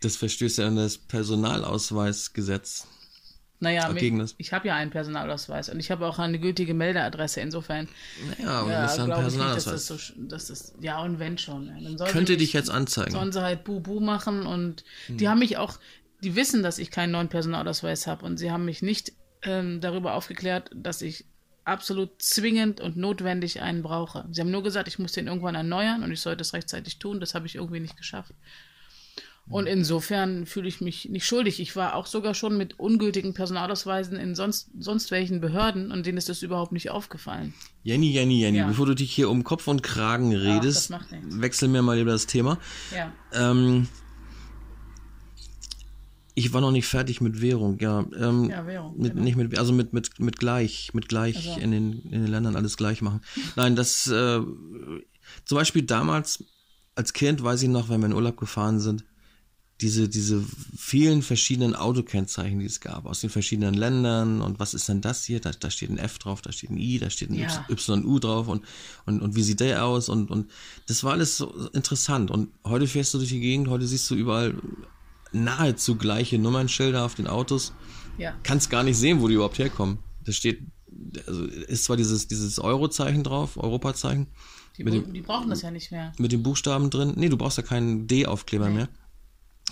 Das verstößt ja an das Personalausweisgesetz. Naja, mit, ich habe ja einen Personalausweis und ich habe auch eine gültige Meldeadresse. Insofern. Naja, aber ja, das ist ein Personalausweis. Nicht, das so, das ist, ja, und wenn schon. Dann Könnte mich, dich jetzt anzeigen. Sollen sie halt Bubu machen und hm. die haben mich auch, die wissen, dass ich keinen neuen Personalausweis habe und sie haben mich nicht ähm, darüber aufgeklärt, dass ich absolut zwingend und notwendig einen brauche. Sie haben nur gesagt, ich muss den irgendwann erneuern und ich sollte es rechtzeitig tun. Das habe ich irgendwie nicht geschafft. Und insofern fühle ich mich nicht schuldig. Ich war auch sogar schon mit ungültigen Personalausweisen in sonst, sonst welchen Behörden und denen ist das überhaupt nicht aufgefallen. Jenny, Jenny, Jenny, ja. bevor du dich hier um Kopf und Kragen redest, Ach, wechsel mir mal lieber das Thema. Ja. Ähm, ich war noch nicht fertig mit Währung, ja. Ähm, ja, Währung. Mit, genau. Nicht mit, also mit, mit, mit gleich, mit gleich also. in, den, in den Ländern alles gleich machen. Nein, das, äh, zum Beispiel damals, als Kind, weiß ich noch, wenn wir in Urlaub gefahren sind, diese, diese vielen verschiedenen Autokennzeichen, die es gab, aus den verschiedenen Ländern und was ist denn das hier? Da, da steht ein F drauf, da steht ein I, da steht ein ja. YU drauf und, und, und wie sieht der aus? Und, und das war alles so interessant. Und heute fährst du durch die Gegend, heute siehst du überall nahezu gleiche Nummernschilder auf den Autos. Ja. Kannst gar nicht sehen, wo die überhaupt herkommen. Da steht, also ist zwar dieses, dieses Euro-Zeichen drauf, Europazeichen. Die, dem, die brauchen das ja nicht mehr. Mit den Buchstaben drin. Nee, du brauchst ja keinen D-Aufkleber nee. mehr.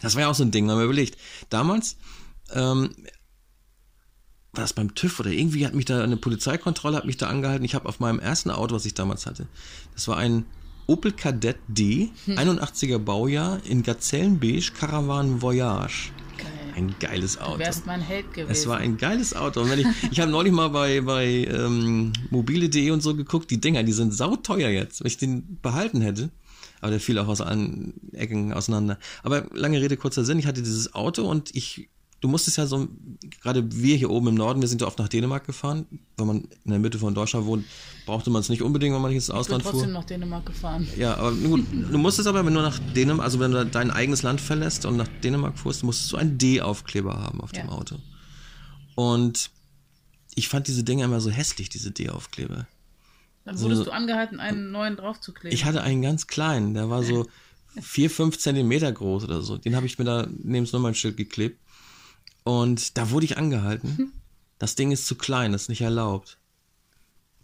Das war ja auch so ein Ding, haben wir überlegt. Damals, ähm, war das beim TÜV oder irgendwie hat mich da eine Polizeikontrolle hat mich da angehalten. Ich habe auf meinem ersten Auto, was ich damals hatte, das war ein Opel Kadett D, 81er Baujahr in Gazellenbeige Caravan Voyage. Geil. Ein geiles Auto. Du wärst mein Held gewesen. Es war ein geiles Auto. Und wenn ich, ich habe neulich mal bei, bei ähm, mobile.de und so geguckt, die Dinger, die sind sauteuer jetzt. Wenn ich den behalten hätte, aber der fiel auch aus allen Ecken auseinander. Aber lange Rede, kurzer Sinn, ich hatte dieses Auto und ich, du musstest ja so, gerade wir hier oben im Norden, wir sind ja oft nach Dänemark gefahren. Wenn man in der Mitte von Deutschland wohnt, brauchte man es nicht unbedingt, wenn man nicht ins ich bin Ausland trotzdem fuhr. nach Dänemark gefahren. Ja, aber gut, du musstest aber, wenn du nach Dänemark, also wenn du dein eigenes Land verlässt und nach Dänemark fuhrst, musstest du einen D-Aufkleber haben auf dem Ja. Auto. Und ich fand diese Dinger immer so hässlich, diese D-Aufkleber. Dann wurdest So- du angehalten, einen neuen draufzukleben. Ich hatte einen ganz kleinen, der war so vier, fünf Zentimeter groß oder so. Den habe ich mir da neben das Nummernschild geklebt. Und da wurde ich angehalten. Das Ding ist zu klein, das ist nicht erlaubt.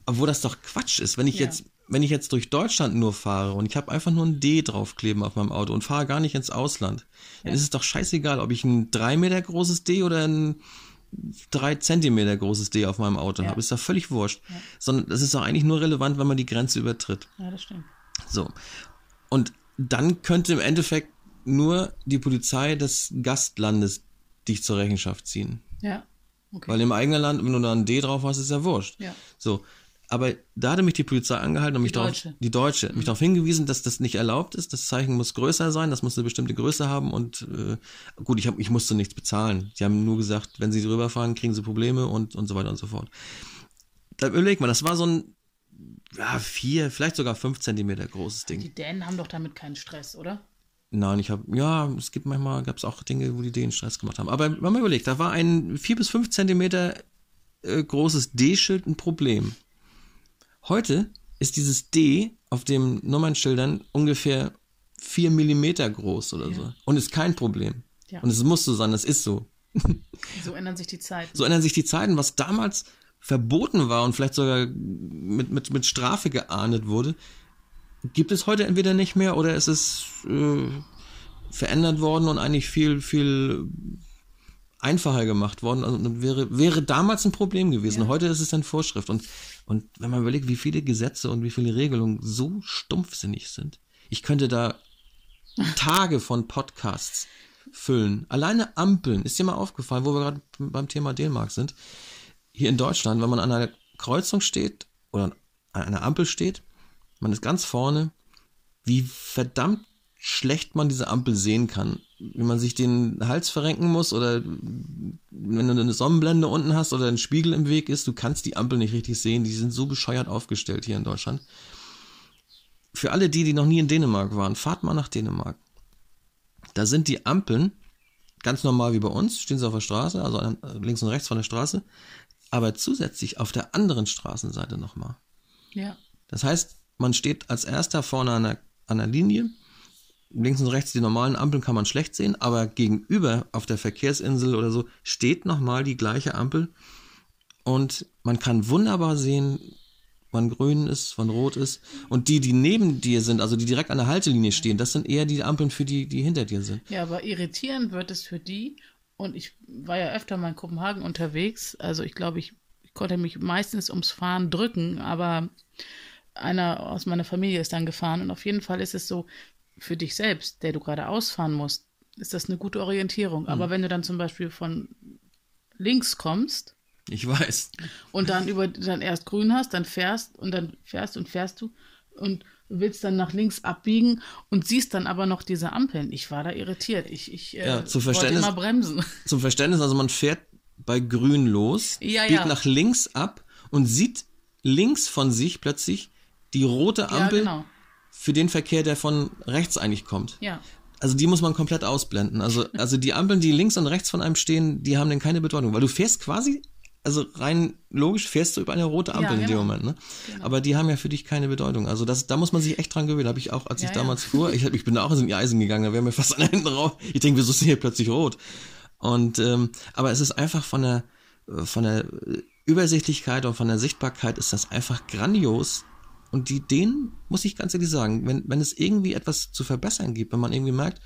Obwohl das doch Quatsch ist. Wenn ich Ja. jetzt, wenn ich jetzt durch Deutschland nur fahre und ich habe einfach nur ein D draufkleben auf meinem Auto und fahre gar nicht ins Ausland, dann ist es doch scheißegal, ob ich ein drei Meter großes D oder ein drei Zentimeter großes D auf meinem Auto Ja. habe. Ist doch völlig wurscht. Sondern das ist doch eigentlich nur relevant, wenn man die Grenze übertritt. ja, das stimmt. So. Und dann könnte im Endeffekt nur die Polizei des Gastlandes dich zur Rechenschaft ziehen. Ja. Okay. Weil im eigenen Land, wenn du da ein D drauf hast, ist ja wurscht. Ja. So. Aber da hatte mich die Polizei angehalten und mich darauf, Deutsche. Mhm. die Deutsche, mich darauf hingewiesen, dass das nicht erlaubt ist. Das Zeichen muss größer sein, das muss eine bestimmte Größe haben und äh, gut, ich, hab, ich musste nichts bezahlen. Sie haben nur gesagt, wenn sie drüber fahren, kriegen sie Probleme und, und so weiter und so fort. Da überleg mal, das war so ein ja, vier, vielleicht sogar fünf Zentimeter großes Ding. Die Dänen haben doch damit keinen Stress, oder? Nein, ich habe, ja, es gibt manchmal, gab es auch Dinge, wo die den Stress gemacht haben. Aber wenn man überlegt, da war ein vier bis fünf Zentimeter äh, großes D-Schild ein Problem. Heute ist dieses D auf den Nummernschildern ungefähr vier Millimeter groß oder so. Und ist kein Problem. Ja. Und es muss so sein, das ist so. So ändern sich die Zeiten. So ändern sich die Zeiten, was damals verboten war und vielleicht sogar mit, mit, mit Strafe geahndet wurde, gibt es heute entweder nicht mehr oder es ist äh, verändert worden und eigentlich viel, viel einfacher gemacht worden. Also und wäre, wäre damals ein Problem gewesen. Ja. Heute ist es eine Vorschrift. Und, und wenn man überlegt, wie viele Gesetze und wie viele Regelungen so stumpfsinnig sind, ich könnte da Tage von Podcasts füllen. Alleine Ampeln. Ist dir mal aufgefallen, wo wir gerade beim Thema Dänemark sind? Hier in Deutschland, wenn man an einer Kreuzung steht oder an einer Ampel steht, man ist ganz vorne, wie verdammt schlecht man diese Ampel sehen kann. Wie man sich den Hals verrenken muss oder wenn du eine Sonnenblende unten hast oder ein Spiegel im Weg ist, du kannst die Ampel nicht richtig sehen. Die sind so bescheuert aufgestellt hier in Deutschland. Für alle die, die noch nie in Dänemark waren, fahrt mal nach Dänemark. Da sind die Ampeln ganz normal wie bei uns, stehen sie auf der Straße, also an- links und rechts von der Straße, aber zusätzlich auf der anderen Straßenseite nochmal. Ja. Das heißt, man steht als erster vorne an der, an der Linie. Links und rechts die normalen Ampeln kann man schlecht sehen, aber gegenüber auf der Verkehrsinsel oder so steht nochmal die gleiche Ampel. Und man kann wunderbar sehen, wann grün ist, wann rot ist. Und die, die neben dir sind, also die direkt an der Haltelinie stehen, das sind eher die Ampeln für die, die hinter dir sind. Ja, aber irritierend wird es für die. Und ich war ja öfter mal in Kopenhagen unterwegs. Also ich glaube, ich, ich konnte mich meistens ums Fahren drücken, aber einer aus meiner Familie ist dann gefahren. Und auf jeden Fall ist es so, für dich selbst, der du gerade ausfahren musst, ist das eine gute Orientierung. Aber wenn du dann zum Beispiel von links kommst Ich weiß. und dann über dann erst grün hast, dann fährst und dann fährst und fährst du und willst dann nach links abbiegen und siehst dann aber noch diese Ampeln. Ich war da irritiert. Ich, ich äh, Ja, zu wollte Verständnis- immer bremsen. Zum Verständnis, also man fährt bei grün los, Ja, biegt ja. nach links ab und sieht links von sich plötzlich die rote Ja, Ampel genau. für den Verkehr, der von rechts eigentlich kommt. Ja. Also die muss man komplett ausblenden. Also, also die Ampeln, die links und rechts von einem stehen, die haben dann keine Bedeutung, weil du fährst quasi, also rein logisch fährst du über eine rote Ampel Ja, in dem genau. Moment, ne? Aber die haben ja für dich keine Bedeutung. Also das, da muss man sich echt dran gewöhnen. Habe ich auch, als ich Ja, ja. damals fuhr, ich, ich bin da auch in die Eisen gegangen, da wäre mir fast an hinten raus. Ich denke, wieso ist denn hier plötzlich rot? Und ähm, aber es ist einfach von der äh, von der Übersichtlichkeit und von der Sichtbarkeit ist das einfach grandios. Und die denen muss ich ganz ehrlich sagen, wenn, wenn es irgendwie etwas zu verbessern gibt, wenn man irgendwie merkt,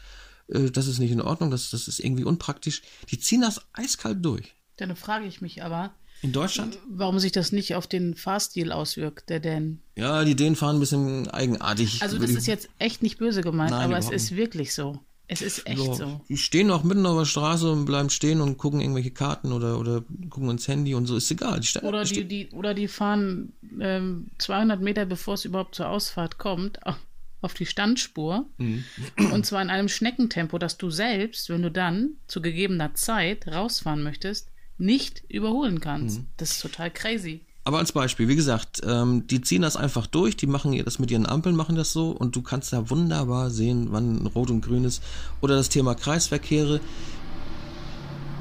äh, das ist nicht in Ordnung, das, das ist irgendwie unpraktisch, die ziehen das eiskalt durch. Dann frage ich mich aber, In Deutschland? warum sich das nicht auf den Fahrstil auswirkt, der Dänen. Ja, die Dänen fahren ein bisschen eigenartig. Also das ist jetzt echt nicht böse gemeint, Nein, aber es ist wirklich so. Es ist echt Ja, so. Die stehen auch mitten auf der Straße und bleiben stehen und gucken irgendwelche Karten oder, oder gucken ins Handy und so. Ist egal. Die Oder die, die, oder die fahren ähm, 200 Meter, bevor es überhaupt zur Ausfahrt kommt, au- auf die Standspur. Mhm. Und zwar in einem Schneckentempo, dass du selbst, wenn du dann zu gegebener Zeit rausfahren möchtest, nicht überholen kannst. Mhm. Das ist total crazy. Aber als Beispiel, wie gesagt, ähm, die ziehen das einfach durch, die machen das mit ihren Ampeln, machen das so und du kannst da wunderbar sehen, wann Rot und Grün ist. Oder das Thema Kreisverkehre.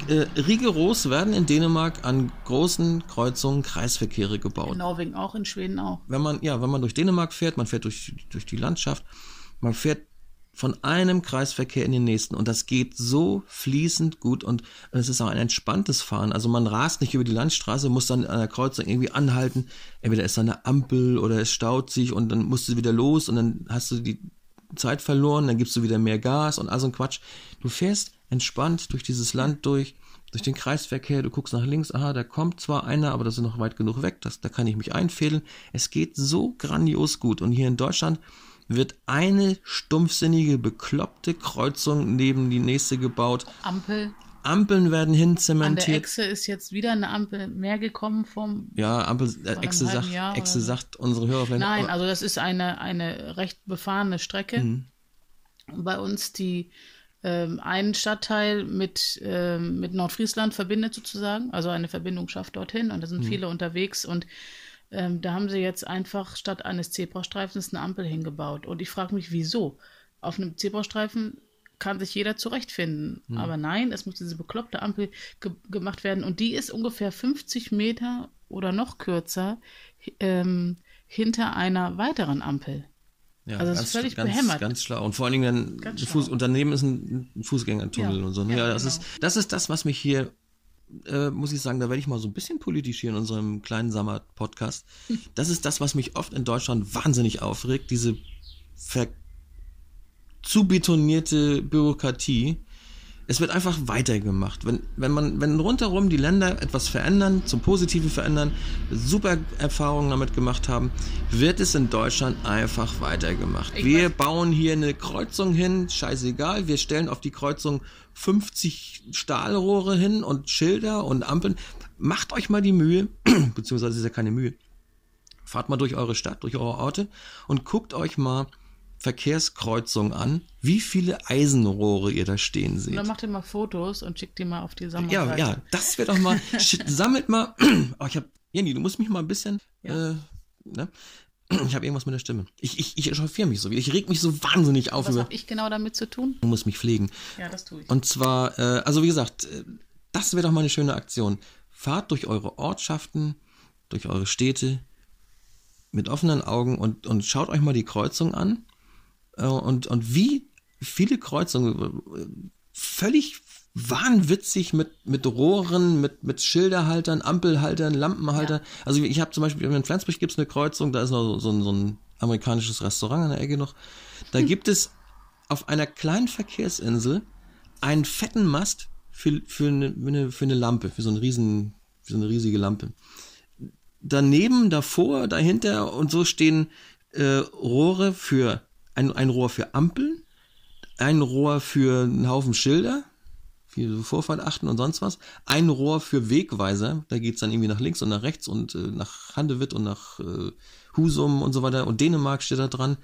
Äh, rigoros werden in Dänemark an großen Kreuzungen Kreisverkehre gebaut. In Norwegen auch, in Schweden auch. wenn man, ja, wenn man durch Dänemark fährt, man fährt durch, durch die Landschaft, man fährt von einem Kreisverkehr in den nächsten und das geht so fließend gut und es ist auch ein entspanntes Fahren. Also man rast nicht über die Landstraße, muss dann an der Kreuzung irgendwie anhalten. Entweder ist da eine Ampel oder es staut sich und dann musst du wieder los und dann hast du die Zeit verloren, dann gibst du wieder mehr Gas und all so ein Quatsch. Du fährst entspannt durch dieses Land durch, durch den Kreisverkehr, du guckst nach links, aha, da kommt zwar einer, aber das ist noch weit genug weg, das, da kann ich mich einfädeln. Es geht so grandios gut und hier in Deutschland wird eine stumpfsinnige, bekloppte Kreuzung neben die nächste gebaut. Ampel. Ampeln werden An der hinzementiert. Echse ist jetzt wieder eine Ampel mehr gekommen vom. Ja, Ampel, äh, Echse sagt, Jahr Echse sagt unsere Hörer vielleicht. Nein, aber- also das ist eine, eine recht befahrene Strecke. Mhm. Bei uns, die ähm, einen Stadtteil mit, ähm, mit Nordfriesland verbindet sozusagen, also eine Verbindung schafft dorthin und da Mhm. sind viele unterwegs und ähm, da haben sie jetzt einfach statt eines Zebrastreifens eine Ampel hingebaut. Und ich frage mich, wieso? Auf einem Zebrastreifen kann sich jeder zurechtfinden. Mhm. Aber nein, es muss diese bekloppte Ampel ge gemacht werden. Und die ist ungefähr 50 Meter oder noch kürzer ähm, hinter einer weiteren Ampel. Ja, Also es ist völlig ganz, behämmert. Ganz schlau. Und vor allen Dingen dann Ganz ein Fuß, daneben ist ein, ein Fußgängertunnel Ja. und so. ne? Ja, Ja, das, genau. ist, das ist das, was mich hier, äh, muss ich sagen, da werde ich mal so ein bisschen politisch hier in unserem kleinen Sommer-Podcast. Das ist das, was mich oft in Deutschland wahnsinnig aufregt, diese ver zu betonierte Bürokratie. Es wird einfach weitergemacht. Wenn, wenn man, wenn rundherum die Länder etwas verändern, zum Positiven verändern, super Erfahrungen damit gemacht haben, wird es in Deutschland einfach weitergemacht. Ich wir bauen hier eine Kreuzung hin, scheißegal, wir stellen auf die Kreuzung 50 Stahlrohre hin und Schilder und Ampeln. Macht euch mal die Mühe, beziehungsweise ist ja keine Mühe, fahrt mal durch eure Stadt, durch eure Orte und guckt euch mal Verkehrskreuzungen an, wie viele Eisenrohre ihr da stehen Und seht. dann macht ihr mal Fotos und schickt die mal auf die Ja, Sammelseite. ja, das wäre doch mal, sammelt mal, oh, ich hab, Jenny, du musst mich mal ein bisschen, Ja. äh, ne? Ich habe irgendwas mit der Stimme. Ich, ich, ich echauffiere mich so. Ich reg mich so wahnsinnig auf Was habe ich genau damit zu tun? Du musst mich pflegen. Ja, das tue ich. Und zwar, äh, also wie gesagt, äh, das wäre doch mal eine schöne Aktion. Fahrt durch eure Ortschaften, durch eure Städte mit offenen Augen und, und schaut euch mal die Kreuzung an. Äh, und, und wie viele Kreuzungen, äh, völlig wahnwitzig mit, mit Rohren, mit, mit Schilderhaltern, Ampelhaltern, Lampenhaltern. Also ich habe zum Beispiel, in Flensburg gibt es eine Kreuzung, da ist noch so, so, ein, so ein amerikanisches Restaurant an der Ecke noch. Da gibt es auf einer kleinen Verkehrsinsel einen fetten Mast für, für, eine, für eine- für eine Lampe, für so, einen riesen, für so eine riesige Lampe. Daneben, davor, dahinter und so stehen äh, Rohre für ein, ein Rohr für Ampeln, ein Rohr für einen Haufen Schilder, für so Vorfahrt achten und sonst was, ein Rohr für Wegweiser, da geht's dann irgendwie nach links und nach rechts und äh, nach Handewitt und nach äh, Husum und so weiter und Dänemark steht da dran.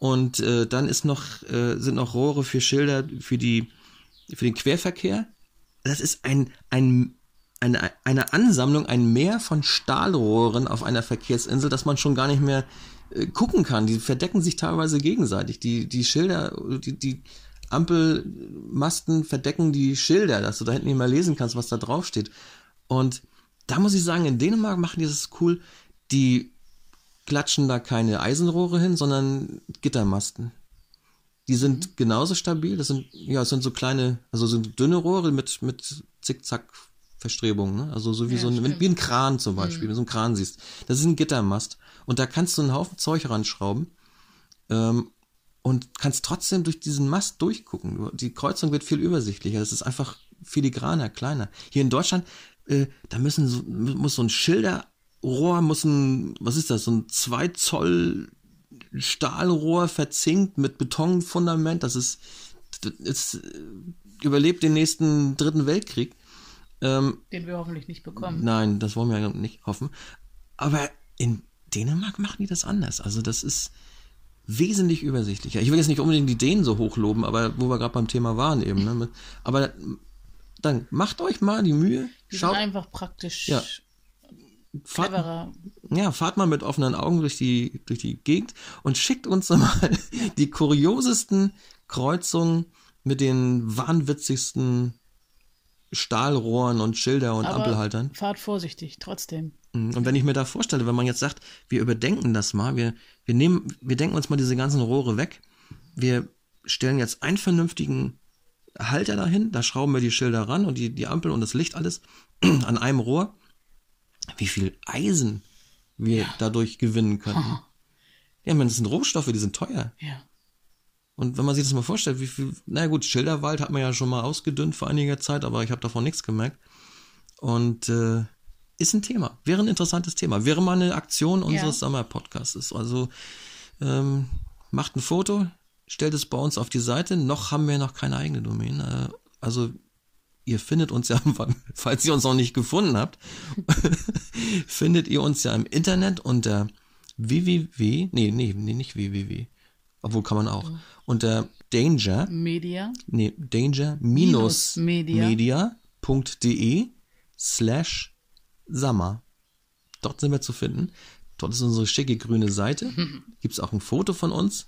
Und äh, dann ist noch, äh, sind noch Rohre für Schilder für die für den Querverkehr. Das ist ein, ein, eine, eine Ansammlung, ein Meer von Stahlrohren auf einer Verkehrsinsel, dass man schon gar nicht mehr gucken kann. Die verdecken sich teilweise gegenseitig. Die, die Schilder, die, die Ampelmasten verdecken die Schilder, dass du da hinten nicht mehr lesen kannst, was da drauf steht. Und da muss ich sagen, in Dänemark machen die das cool. Die klatschen da keine Eisenrohre hin, sondern Gittermasten. Die sind genauso stabil. Das sind, ja, es sind so kleine, also so dünne Rohre mit, mit Zickzack-Verstrebungen. Ne? Also so wie Ja, so ein, wie ein Kran zum Beispiel, wenn du so einen Kran siehst. Das ist ein Gittermast. Und da kannst du einen Haufen Zeug ranschrauben. Ähm, und kannst trotzdem durch diesen Mast durchgucken. Die Kreuzung wird viel übersichtlicher. Es ist einfach filigraner, kleiner. Hier in Deutschland äh, da müssen so, muss so ein Schilderrohr, muss ein, was ist das, so ein 2 Zoll Stahlrohr verzinkt mit Betonfundament, das ist, das äh, überlebt den nächsten dritten Weltkrieg. Ähm, den wir hoffentlich nicht bekommen. Nein, das wollen wir nicht hoffen. Aber in Dänemark machen die das anders. Also das ist wesentlich übersichtlicher. Ich will jetzt nicht unbedingt die Dänen so hochloben, aber wo wir gerade beim Thema waren eben. Ne? Aber dann macht euch mal die Mühe. Die schaut sind einfach praktisch. Ja. Fahrt, ja, fahrt mal mit offenen Augen durch die, durch die Gegend und schickt uns mal die kuriosesten Kreuzungen mit den wahnwitzigsten Stahlrohren und Schilder und Aber Ampelhaltern. Fahrt vorsichtig, trotzdem. Mhm. Und wenn ich mir da vorstelle, wenn man jetzt sagt, wir überdenken das mal, wir, wir nehmen, wir denken uns mal diese ganzen Rohre weg, wir stellen jetzt einen vernünftigen Halter dahin, da schrauben wir die Schilder ran und die, die Ampel und das Licht alles an einem Rohr. Wie viel Eisen wir ja. dadurch gewinnen könnten. Ja, ich meine, das sind Rohstoffe, die sind teuer. Ja. Und wenn man sich das mal vorstellt, wie viel, na gut, Schilderwald hat man ja schon mal ausgedünnt vor einiger Zeit, aber ich habe davon nichts gemerkt. Und äh, ist ein Thema, wäre ein interessantes Thema, wäre mal eine Aktion unseres ja. Sommer-Podcasts. Also ähm, macht ein Foto, stellt es bei uns auf die Seite. Noch haben wir noch keine eigene Domain. Äh, also ihr findet uns ja, falls ihr uns noch nicht gefunden habt, findet ihr uns ja im Internet unter www, nee, nee, nee, nicht www, obwohl kann man auch, unter Danger Media. Nee, Danger-Media.de slash Summer. Dort sind wir zu finden. Dort ist unsere schicke grüne Seite. Gibt es auch ein Foto von uns,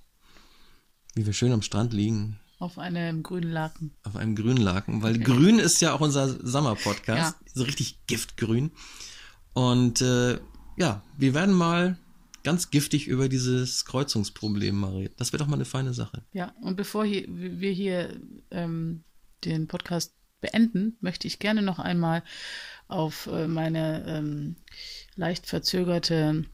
wie wir schön am Strand liegen. Auf einem grünen Laken. Auf einem grünen Laken, weil okay. grün ist ja auch unser Sommer-Podcast. Ja. So richtig giftgrün. Und äh, ja, wir werden mal ganz giftig über dieses Kreuzungsproblem mal reden. Das wäre doch mal eine feine Sache. Ja, und bevor hier, wir hier ähm, den Podcast beenden, möchte ich gerne noch einmal auf äh, meine ähm, leicht verzögerte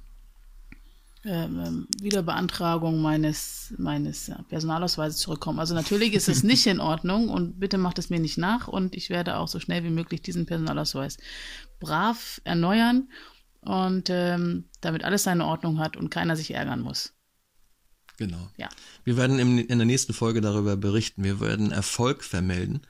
ähm, ähm, Wiederbeantragung meines, meines Personalausweises zurückkommen. Also natürlich ist es nicht in Ordnung und bitte macht es mir nicht nach und ich werde auch so schnell wie möglich diesen Personalausweis brav erneuern und ähm, damit alles seine Ordnung hat und keiner sich ärgern muss. Genau. Ja. Wir werden im, in der nächsten Folge darüber berichten. Wir werden Erfolg vermelden.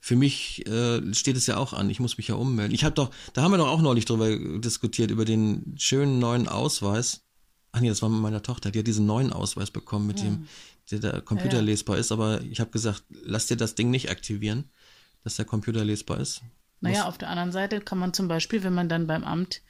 Für mich äh, steht es ja auch an. Ich muss mich ja ummelden. Ich habe doch, da haben wir doch auch neulich drüber diskutiert über den schönen neuen Ausweis. Ach nee, das war mit meiner Tochter. Die hat diesen neuen Ausweis bekommen, mit ja. dem der, der computerlesbar ja, ja. ist. Aber ich habe gesagt, lass dir das Ding nicht aktivieren, dass der Computer lesbar ist. Naja, auf der anderen Seite kann man zum Beispiel, wenn man dann beim Amt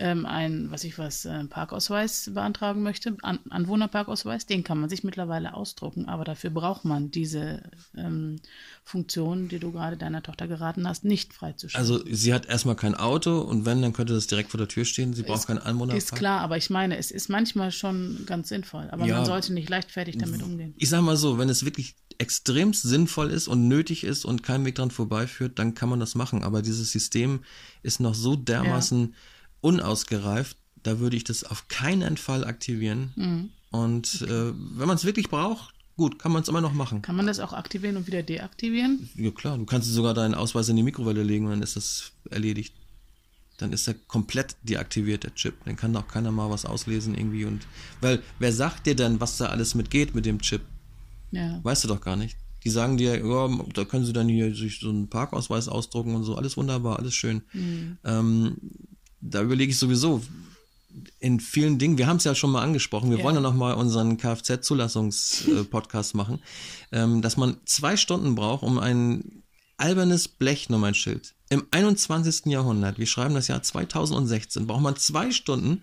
ähm, ein, was ich was, äh, Parkausweis beantragen möchte, An Anwohnerparkausweis, den kann man sich mittlerweile ausdrucken, aber dafür braucht man diese ähm, Funktion, die du gerade deiner Tochter geraten hast, nicht freizuschalten. Also sie hat erstmal kein Auto und wenn, dann könnte das direkt vor der Tür stehen. Sie braucht keinen Anwohnerpark. Ist klar, aber ich meine, es ist manchmal schon ganz sinnvoll, aber ja, man sollte nicht leichtfertig damit umgehen. Ich sag mal so, wenn es wirklich extrem sinnvoll ist und nötig ist und kein Weg dran vorbeiführt, dann kann man das machen. Aber dieses System ist noch so dermaßen ja unausgereift, da würde ich das auf keinen Fall aktivieren. Mhm. Und äh, wenn man es wirklich braucht, gut, kann man es immer noch machen. Kann man das auch aktivieren und wieder deaktivieren? Ja klar, du kannst sogar deinen Ausweis in die Mikrowelle legen und dann ist das erledigt. Dann ist er komplett deaktiviert, der Chip. Dann kann auch keiner mal was auslesen irgendwie. Und weil wer sagt dir denn, was da alles mitgeht mit dem Chip? Ja. Weißt du doch gar nicht. Die sagen dir, ja, da können sie dann hier sich so einen Parkausweis ausdrucken und so, alles wunderbar, alles schön. Mhm. Ähm, da überlege ich sowieso in vielen Dingen, wir haben es ja schon mal angesprochen, wir ja. wollen ja noch mal unseren Kfz-Zulassungs-Podcast machen, ähm, dass man zwei Stunden braucht, um ein albernes Blechnummernschild im 21. Jahrhundert, wir schreiben das Jahr 2016, braucht man zwei Stunden,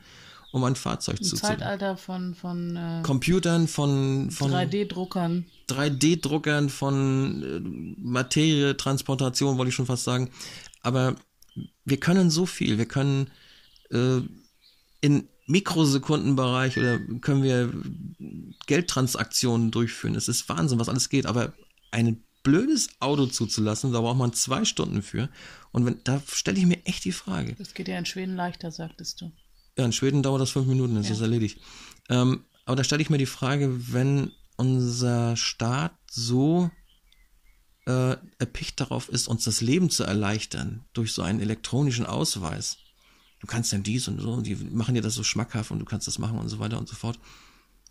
um ein Fahrzeug zu Zeitalter von, von äh, Computern, von, von 3D-Druckern. 3D-Druckern, von äh, Materietransportation, wollte ich schon fast sagen. Aber wir können so viel. Wir können äh, in Mikrosekundenbereich oder können wir Geldtransaktionen durchführen. Es ist Wahnsinn, was alles geht. Aber ein blödes Auto zuzulassen, da braucht man zwei Stunden für. Und wenn, da stelle ich mir echt die Frage. Das geht ja in Schweden leichter, sagtest du. Ja, in Schweden dauert das fünf Minuten, das ja. ist erledigt. Ähm, aber da stelle ich mir die Frage, wenn unser Staat so äh, erpicht darauf ist, uns das Leben zu erleichtern durch so einen elektronischen Ausweis. Du kannst denn dies und so, und die machen dir das so schmackhaft und du kannst das machen und so weiter und so fort.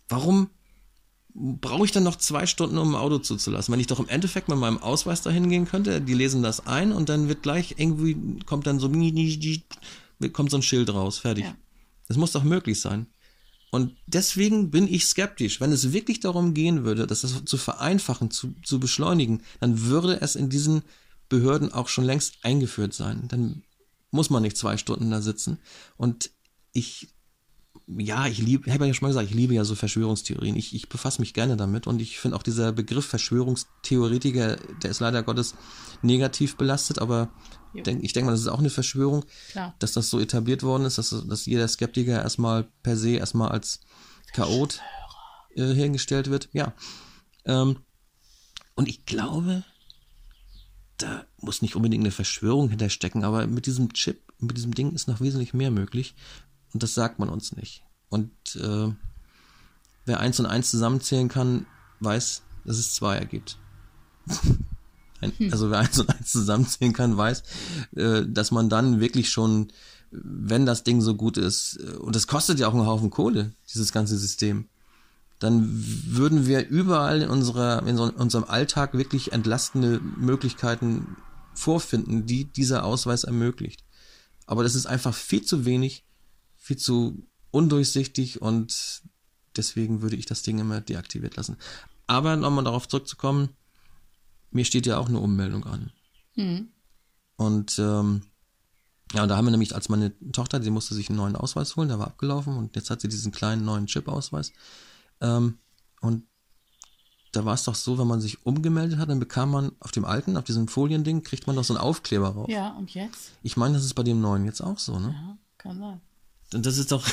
Warum brauche ich dann noch zwei Stunden, um ein Auto zuzulassen? Wenn ich doch im Endeffekt mit meinem Ausweis dahin gehen könnte, die lesen das ein und dann wird gleich irgendwie, kommt dann so, kommt so ein Schild raus, fertig. Ja. Das muss doch möglich sein. Und deswegen bin ich skeptisch. Wenn es wirklich darum gehen würde, das zu vereinfachen, zu, zu beschleunigen, dann würde es in diesen Behörden auch schon längst eingeführt sein. Dann muss man nicht zwei Stunden da sitzen. Und ich, ja, ich liebe, ich habe ja schon mal gesagt, ich liebe ja so Verschwörungstheorien. Ich, ich befasse mich gerne damit und ich finde auch dieser Begriff Verschwörungstheoretiker, der ist leider Gottes negativ belastet, aber Denk, ich denke mal, das ist auch eine Verschwörung, Klar. dass das so etabliert worden ist, dass, dass jeder Skeptiker erstmal per se erstmal als Chaot äh, hergestellt wird. Ja. Ähm, und ich glaube, da muss nicht unbedingt eine Verschwörung hinterstecken, aber mit diesem Chip, mit diesem Ding ist noch wesentlich mehr möglich. Und das sagt man uns nicht. Und äh, wer eins und eins zusammenzählen kann, weiß, dass es zwei ergibt. Ein, hm. Also wer eins und eins zusammenzählen kann, weiß, äh, dass man dann wirklich schon, wenn das Ding so gut ist, äh, und das kostet ja auch einen Haufen Kohle, dieses ganze System, dann würden wir überall in, unserer, in unserem Alltag wirklich entlastende Möglichkeiten vorfinden, die dieser Ausweis ermöglicht. Aber das ist einfach viel zu wenig, viel zu undurchsichtig und deswegen würde ich das Ding immer deaktiviert lassen. Aber nochmal darauf zurückzukommen, mir steht ja auch eine Ummeldung an. Mhm. Und ähm, ja, da haben wir nämlich, als meine Tochter, die musste sich einen neuen Ausweis holen, der war abgelaufen und jetzt hat sie diesen kleinen neuen Chip-Ausweis. Ähm, und da war es doch so, wenn man sich umgemeldet hat, dann bekam man auf dem alten, auf diesem Foliending, kriegt man doch so einen Aufkleber rauf. Ja, und jetzt? Ich meine, das ist bei dem neuen jetzt auch so, ne? Ja, kann sein. Und das ist doch,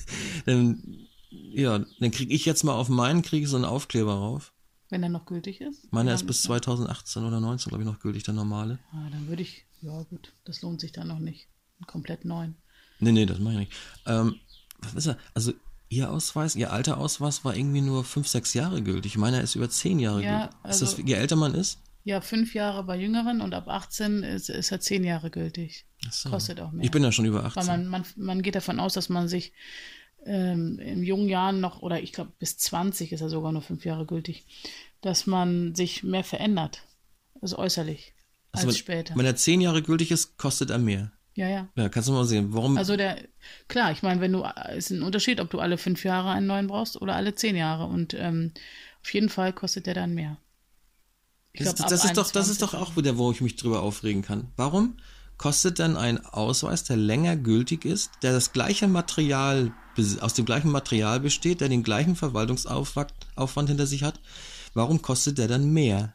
dann, ja, dann kriege ich jetzt mal auf meinen, kriege so einen Aufkleber rauf. Wenn er noch gültig ist? Meine ist bis 2018 oder 19, glaube ich, noch gültig, der normale. Ah, dann würde ich, ja gut, das lohnt sich dann noch nicht. Einen komplett neuen. Nee, nee, das mache ich nicht. Ähm, was ist er? Also Ihr Ausweis, Ihr alter Ausweis war irgendwie nur fünf, sechs Jahre gültig. Meiner ist über zehn Jahre ja, gültig. Also, ist das, je älter man ist? Ja, fünf Jahre bei Jüngeren und ab 18 ist, ist er zehn Jahre gültig. So. Kostet auch mehr. Ich bin ja schon über 18. Weil man, man, man geht davon aus, dass man sich ähm, in jungen Jahren noch, oder ich glaube bis 20 ist er sogar nur fünf Jahre gültig, dass man sich mehr verändert. Also äußerlich. Also als wenn, später. Wenn er zehn Jahre gültig ist, kostet er mehr. Ja, ja. Ja, kannst du mal sehen, warum. Also der, klar, ich meine, wenn du, ist ein Unterschied, ob du alle fünf Jahre einen neuen brauchst oder alle zehn Jahre. Und ähm, auf jeden Fall kostet der dann mehr. Ich das, glaub, das, ist doch, das ist doch auch wieder, wo ich mich drüber aufregen kann. Warum kostet dann ein Ausweis, der länger gültig ist, der das gleiche Material, aus dem gleichen Material besteht, der den gleichen Verwaltungsaufwand hinter sich hat, warum kostet der dann mehr?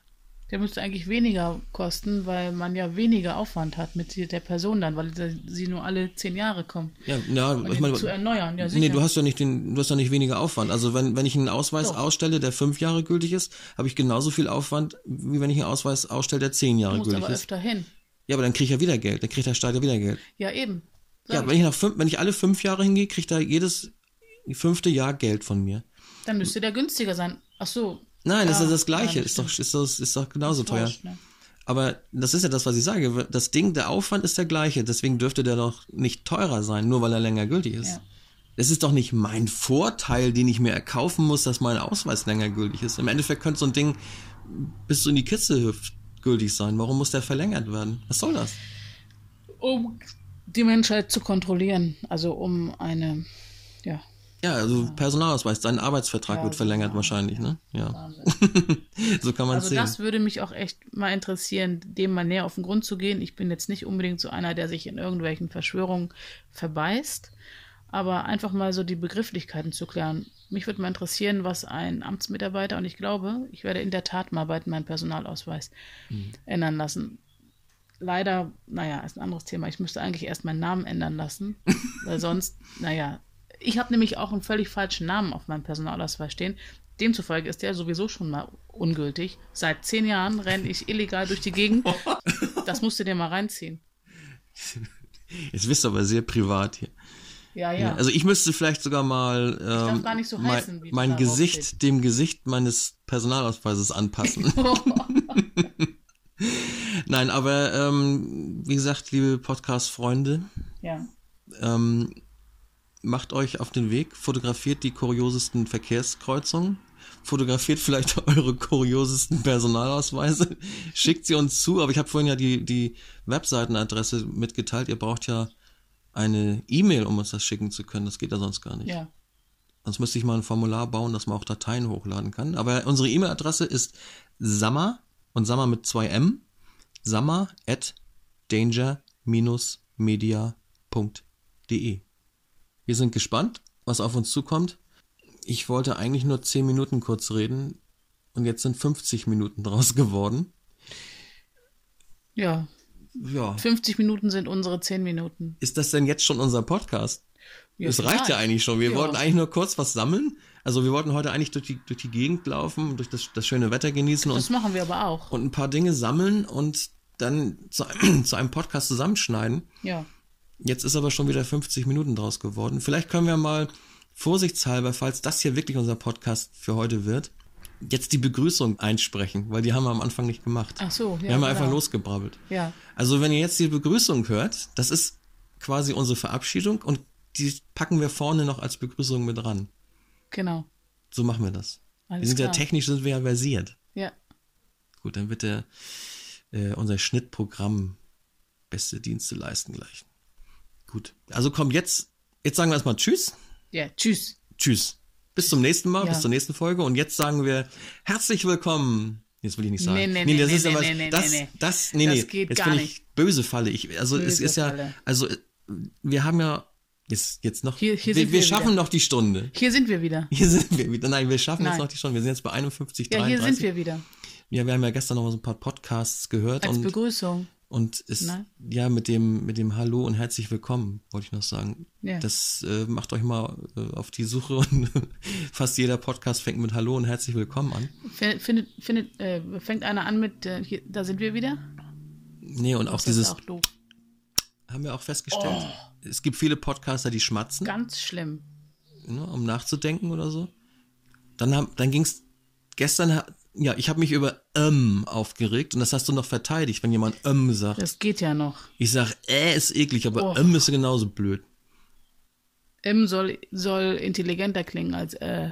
Der müsste eigentlich weniger kosten, weil man ja weniger Aufwand hat mit der Person dann, weil sie nur alle zehn Jahre kommen. Ja, ja ich meine, zu erneuern, ja sicher. Nee, du hast ja nicht den, du hast ja nicht weniger Aufwand. Also wenn, wenn ich einen Ausweis Doch. ausstelle, der fünf Jahre gültig ist, habe ich genauso viel Aufwand, wie wenn ich einen Ausweis ausstelle, der zehn Jahre gültig aber ist. öfter hin. Ja, aber dann kriege ich ja wieder Geld, dann kriegt der Staat ja wieder Geld. Ja, eben. Sag ja, wenn ich nach fünf, wenn ich alle fünf Jahre hingehe, kriegt er jedes fünfte Jahr Geld von mir. Dann müsste der günstiger sein. Ach so, Nein, das ist das Gleiche. ist doch, ist, doch, ist doch genauso ist teuer. ne? Aber das ist ja das, was ich sage. Das Ding, der Aufwand ist der gleiche. Deswegen dürfte der doch nicht teurer sein, nur weil er länger gültig ist. Ja. Es ist doch nicht mein Vorteil, den ich mir erkaufen muss, dass mein Ausweis länger gültig ist. Im Endeffekt könnte so ein Ding bis du in die Kiste hüpft gültig sein. Warum muss der verlängert werden? Was soll das? Um die Menschheit zu kontrollieren. Also um eine, ja, ja, also Personalausweis, dein Arbeitsvertrag ja, wird verlängert genau. wahrscheinlich, ne? Ja. so kann man also sehen. Also das würde mich auch echt mal interessieren, dem mal näher auf den Grund zu gehen. Ich bin jetzt nicht unbedingt so einer, der sich in irgendwelchen Verschwörungen verbeißt, aber einfach mal so die Begrifflichkeiten zu klären. Mich würde mal interessieren, was ein Amtsmitarbeiter, und ich glaube, ich werde in der Tat mal bald meinen Personalausweis mhm. ändern lassen leider, naja, ist ein anderes Thema. Ich müsste eigentlich erst meinen Namen ändern lassen, weil sonst, naja, ich habe nämlich auch einen völlig falschen Namen auf meinem Personalausweis stehen. Demzufolge ist der sowieso schon mal ungültig. Seit zehn Jahren renne ich illegal durch die Gegend. Das musst du dir mal reinziehen. Jetzt bist du aber sehr privat hier. Ja, ja. Also ich müsste vielleicht sogar mal ähm, so mein, heißen, wie mein Gesicht dem Gesicht meines Personalausweises anpassen. Nein, aber ähm, wie gesagt, liebe Podcast-Freunde, Ja. ähm, macht euch auf den Weg, fotografiert die kuriosesten Verkehrskreuzungen, fotografiert vielleicht eure kuriosesten Personalausweise, schickt sie uns zu, aber ich habe vorhin ja die, die Webseitenadresse mitgeteilt, ihr braucht ja eine E-Mail, um uns das schicken zu können, das geht ja sonst gar nicht. Ja. Sonst müsste ich mal ein Formular bauen, dass man auch Dateien hochladen kann. Aber unsere E-Mail-Adresse ist sammer und sammer mit zwei M, sammer at danger-media.de. Wir sind gespannt, was auf uns zukommt. Ich wollte eigentlich nur 10 Minuten kurz reden und jetzt sind 50 Minuten draus geworden. Ja. Ja. 50 Minuten sind unsere 10 Minuten. Ist das denn jetzt schon unser Podcast? Ja, Das reicht ja eigentlich schon. Wir Ja. wollten eigentlich nur kurz was sammeln. Also wir wollten heute eigentlich durch die, durch die Gegend laufen, durch das, das schöne Wetter genießen Das und, machen wir aber auch. und ein paar Dinge sammeln und dann zu, einem- zu einem Podcast zusammenschneiden. Ja. Jetzt ist aber schon wieder 50 Minuten draus geworden. Vielleicht können wir mal vorsichtshalber, falls das hier wirklich unser Podcast für heute wird, jetzt die Begrüßung einsprechen, weil die haben wir am Anfang nicht gemacht. Ach so, ja. wir haben genau. einfach losgebrabbelt. Ja. Also wenn ihr jetzt die Begrüßung hört, das ist quasi unsere Verabschiedung und die packen wir vorne noch als Begrüßung mit ran. Genau. So machen wir das. Alles wir sind ja klar. technisch sind wir ja versiert. Ja. Gut, dann wird der äh, unser Schnittprogramm beste Dienste leisten gleich. Gut. Also komm jetzt, jetzt sagen wir erstmal Tschüss. Ja. Tschüss. Tschüss. Bis zum nächsten Mal, Ja. bis zur nächsten Folge. Und jetzt sagen wir herzlich willkommen. Jetzt will ich nicht sagen. Nee, nee, nee, das nee, ist nee, aber, nee, nee, das, nee. das, nee, Das nee. geht jetzt gar bin ich nicht. böse Falle. Ich, also es Böse ist ja, Falle. also wir haben ja jetzt, jetzt noch, Hier- hier wir, wir wir schaffen wieder. noch die Stunde. Hier sind wir wieder. Hier sind wir wieder. Nein, wir schaffen jetzt Nein. noch die Stunde. Wir sind jetzt bei 51, Ja, 33. hier sind wir wieder. Ja, wir haben ja gestern noch mal so ein paar Podcasts gehört Als und, Begrüßung. Und ist Nein. ja mit dem mit dem Hallo und herzlich willkommen wollte ich noch sagen. Ja. Das äh, macht euch mal äh, auf die Suche und fast jeder Podcast fängt mit Hallo und herzlich willkommen an. Findet, findet, äh, fängt einer an mit, äh, hier, da sind wir wieder? Nee, und auch Das ist dieses auch doof. haben wir auch festgestellt. Oh. Es gibt viele Podcaster, die schmatzen, Ganz schlimm. ne, um nachzudenken oder so. Dann haben dann ging's gestern ha- ja, ich habe mich über ähm aufgeregt und das hast du noch verteidigt, wenn jemand ähm sagt. Das geht ja noch. Ich sag, äh, ist eklig, aber Oh. ähm ist genauso blöd. M soll, soll intelligenter klingen als äh.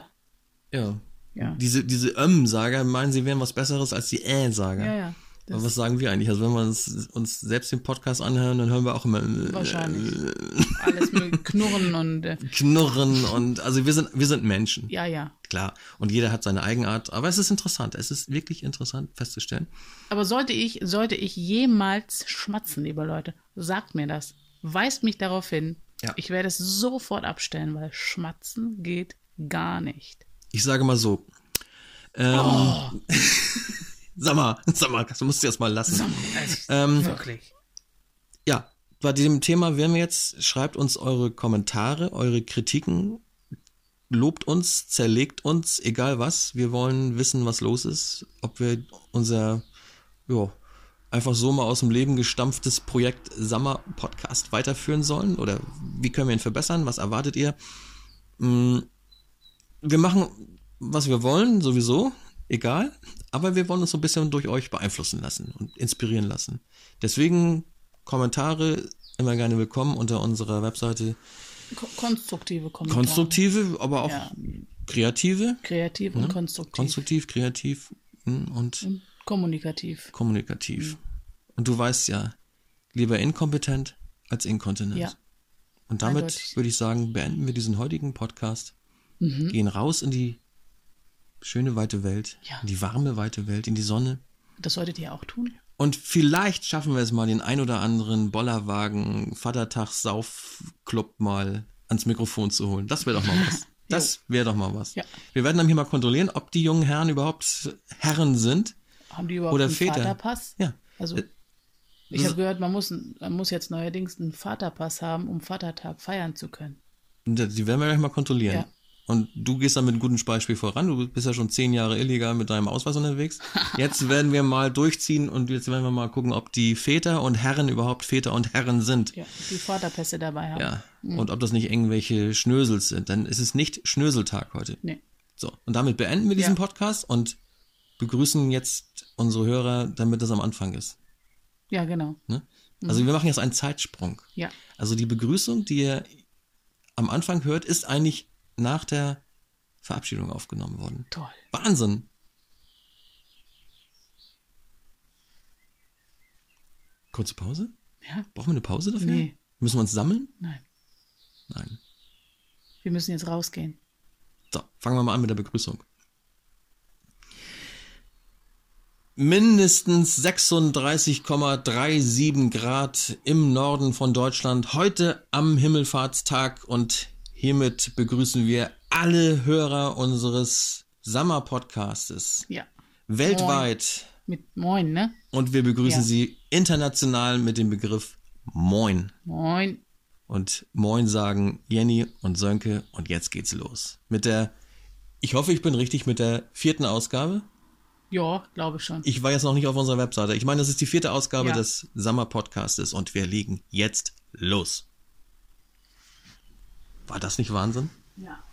Ja. Ja. Diese, diese ähm-Sager meinen, sie wären was Besseres als die äh-Sager. Ja, ja. Das Aber was sagen wir eigentlich? Also wenn wir uns, uns selbst den Podcast anhören, dann hören wir auch immer äh, wahrscheinlich. Alles mit Knurren und äh, Knurren und also wir sind, wir sind Menschen. ja, ja. Klar. Und jeder hat seine Eigenart. Aber es ist interessant. Es ist wirklich interessant festzustellen. Aber sollte ich, sollte ich jemals schmatzen, liebe Leute, sagt mir das. Weist mich darauf hin. Ja. Ich werde es sofort abstellen, weil Schmatzen geht gar nicht. Ich sage mal so. Ähm, Oh. sag mal, sag mal, das musst du jetzt mal lassen. Also, Ähm, wirklich. Ja, bei diesem Thema wären wir jetzt, schreibt uns eure Kommentare, eure Kritiken, lobt uns, zerlegt uns, egal was. Wir wollen wissen, was los ist, ob wir unser, ja, einfach so mal aus dem Leben gestampftes Projekt Summer Podcast weiterführen sollen oder wie können wir ihn verbessern? Was erwartet ihr? Mm, Wir machen, was wir wollen, sowieso, egal, aber wir wollen uns so ein bisschen durch euch beeinflussen lassen und inspirieren lassen. Deswegen Kommentare immer gerne willkommen unter unserer Webseite. Ko konstruktive Kommentare. Konstruktive, aber auch Ja. kreative. Kreativ und konstruktiv. Konstruktiv, kreativ mm, und und kommunikativ. kommunikativ. Und du weißt ja, lieber inkompetent als inkontinent. Ja. Und damit Eindeutig. würde ich sagen, beenden wir diesen heutigen Podcast, gehen raus in die schöne weite Welt, Ja. in die warme weite Welt, in die Sonne. Das solltet ihr auch tun. Und vielleicht schaffen wir es mal, den ein oder anderen Bollerwagen, Vatertags-Saufclub mal ans Mikrofon zu holen. Das wäre doch mal was. Das wäre doch mal was. Ja. Wir werden dann hier mal kontrollieren, ob die jungen Herren überhaupt Herren sind. Haben die überhaupt Oder einen Väter. Vaterpass? Ja. Also, Äh, ich habe gehört, man muss, man muss jetzt neuerdings einen Vaterpass haben, um Vatertag feiern zu können. Die werden wir gleich mal kontrollieren. Ja. Und du gehst dann mit einem guten Beispiel voran. Du bist ja schon zehn Jahre illegal mit deinem Ausweis unterwegs. Jetzt werden wir mal durchziehen und jetzt werden wir mal gucken, ob die Väter und Herren überhaupt Väter und Herren sind. Ja, die Vaterpässe dabei haben. Ja. Und ob das nicht irgendwelche Schnösels sind. Dann ist es nicht Schnöseltag heute. Nee. So. Und damit beenden wir diesen Ja. Podcast und begrüßen jetzt unsere Hörer, damit das am Anfang ist. Ja, genau. Ne? Also wir machen jetzt einen Zeitsprung. Ja. Also die Begrüßung, die ihr am Anfang hört, ist eigentlich nach der Verabschiedung aufgenommen worden. Toll. Wahnsinn. Kurze Pause? Ja? Brauchen wir eine Pause dafür? Nee. Müssen wir uns sammeln? Nein. Nein. Wir müssen jetzt rausgehen. So, fangen wir mal an mit der Begrüßung. Mindestens 36,37 Grad im Norden von Deutschland, heute am Himmelfahrtstag und hiermit begrüßen wir alle Hörer unseres Sommer-Podcastes Ja. weltweit Mit Moin, ne? und wir begrüßen Ja. Sie international mit dem Begriff Moin. Moin. Und Moin sagen Jenny und Sönke und jetzt geht's los. Mit der, ich hoffe, ich bin richtig mit der vierten Ausgabe. Ja, glaube schon. Ich war jetzt noch nicht auf unserer Webseite. Ich meine, das ist die vierte Ausgabe Ja. des Summer Podcastes und wir legen jetzt los. War das nicht Wahnsinn? Ja.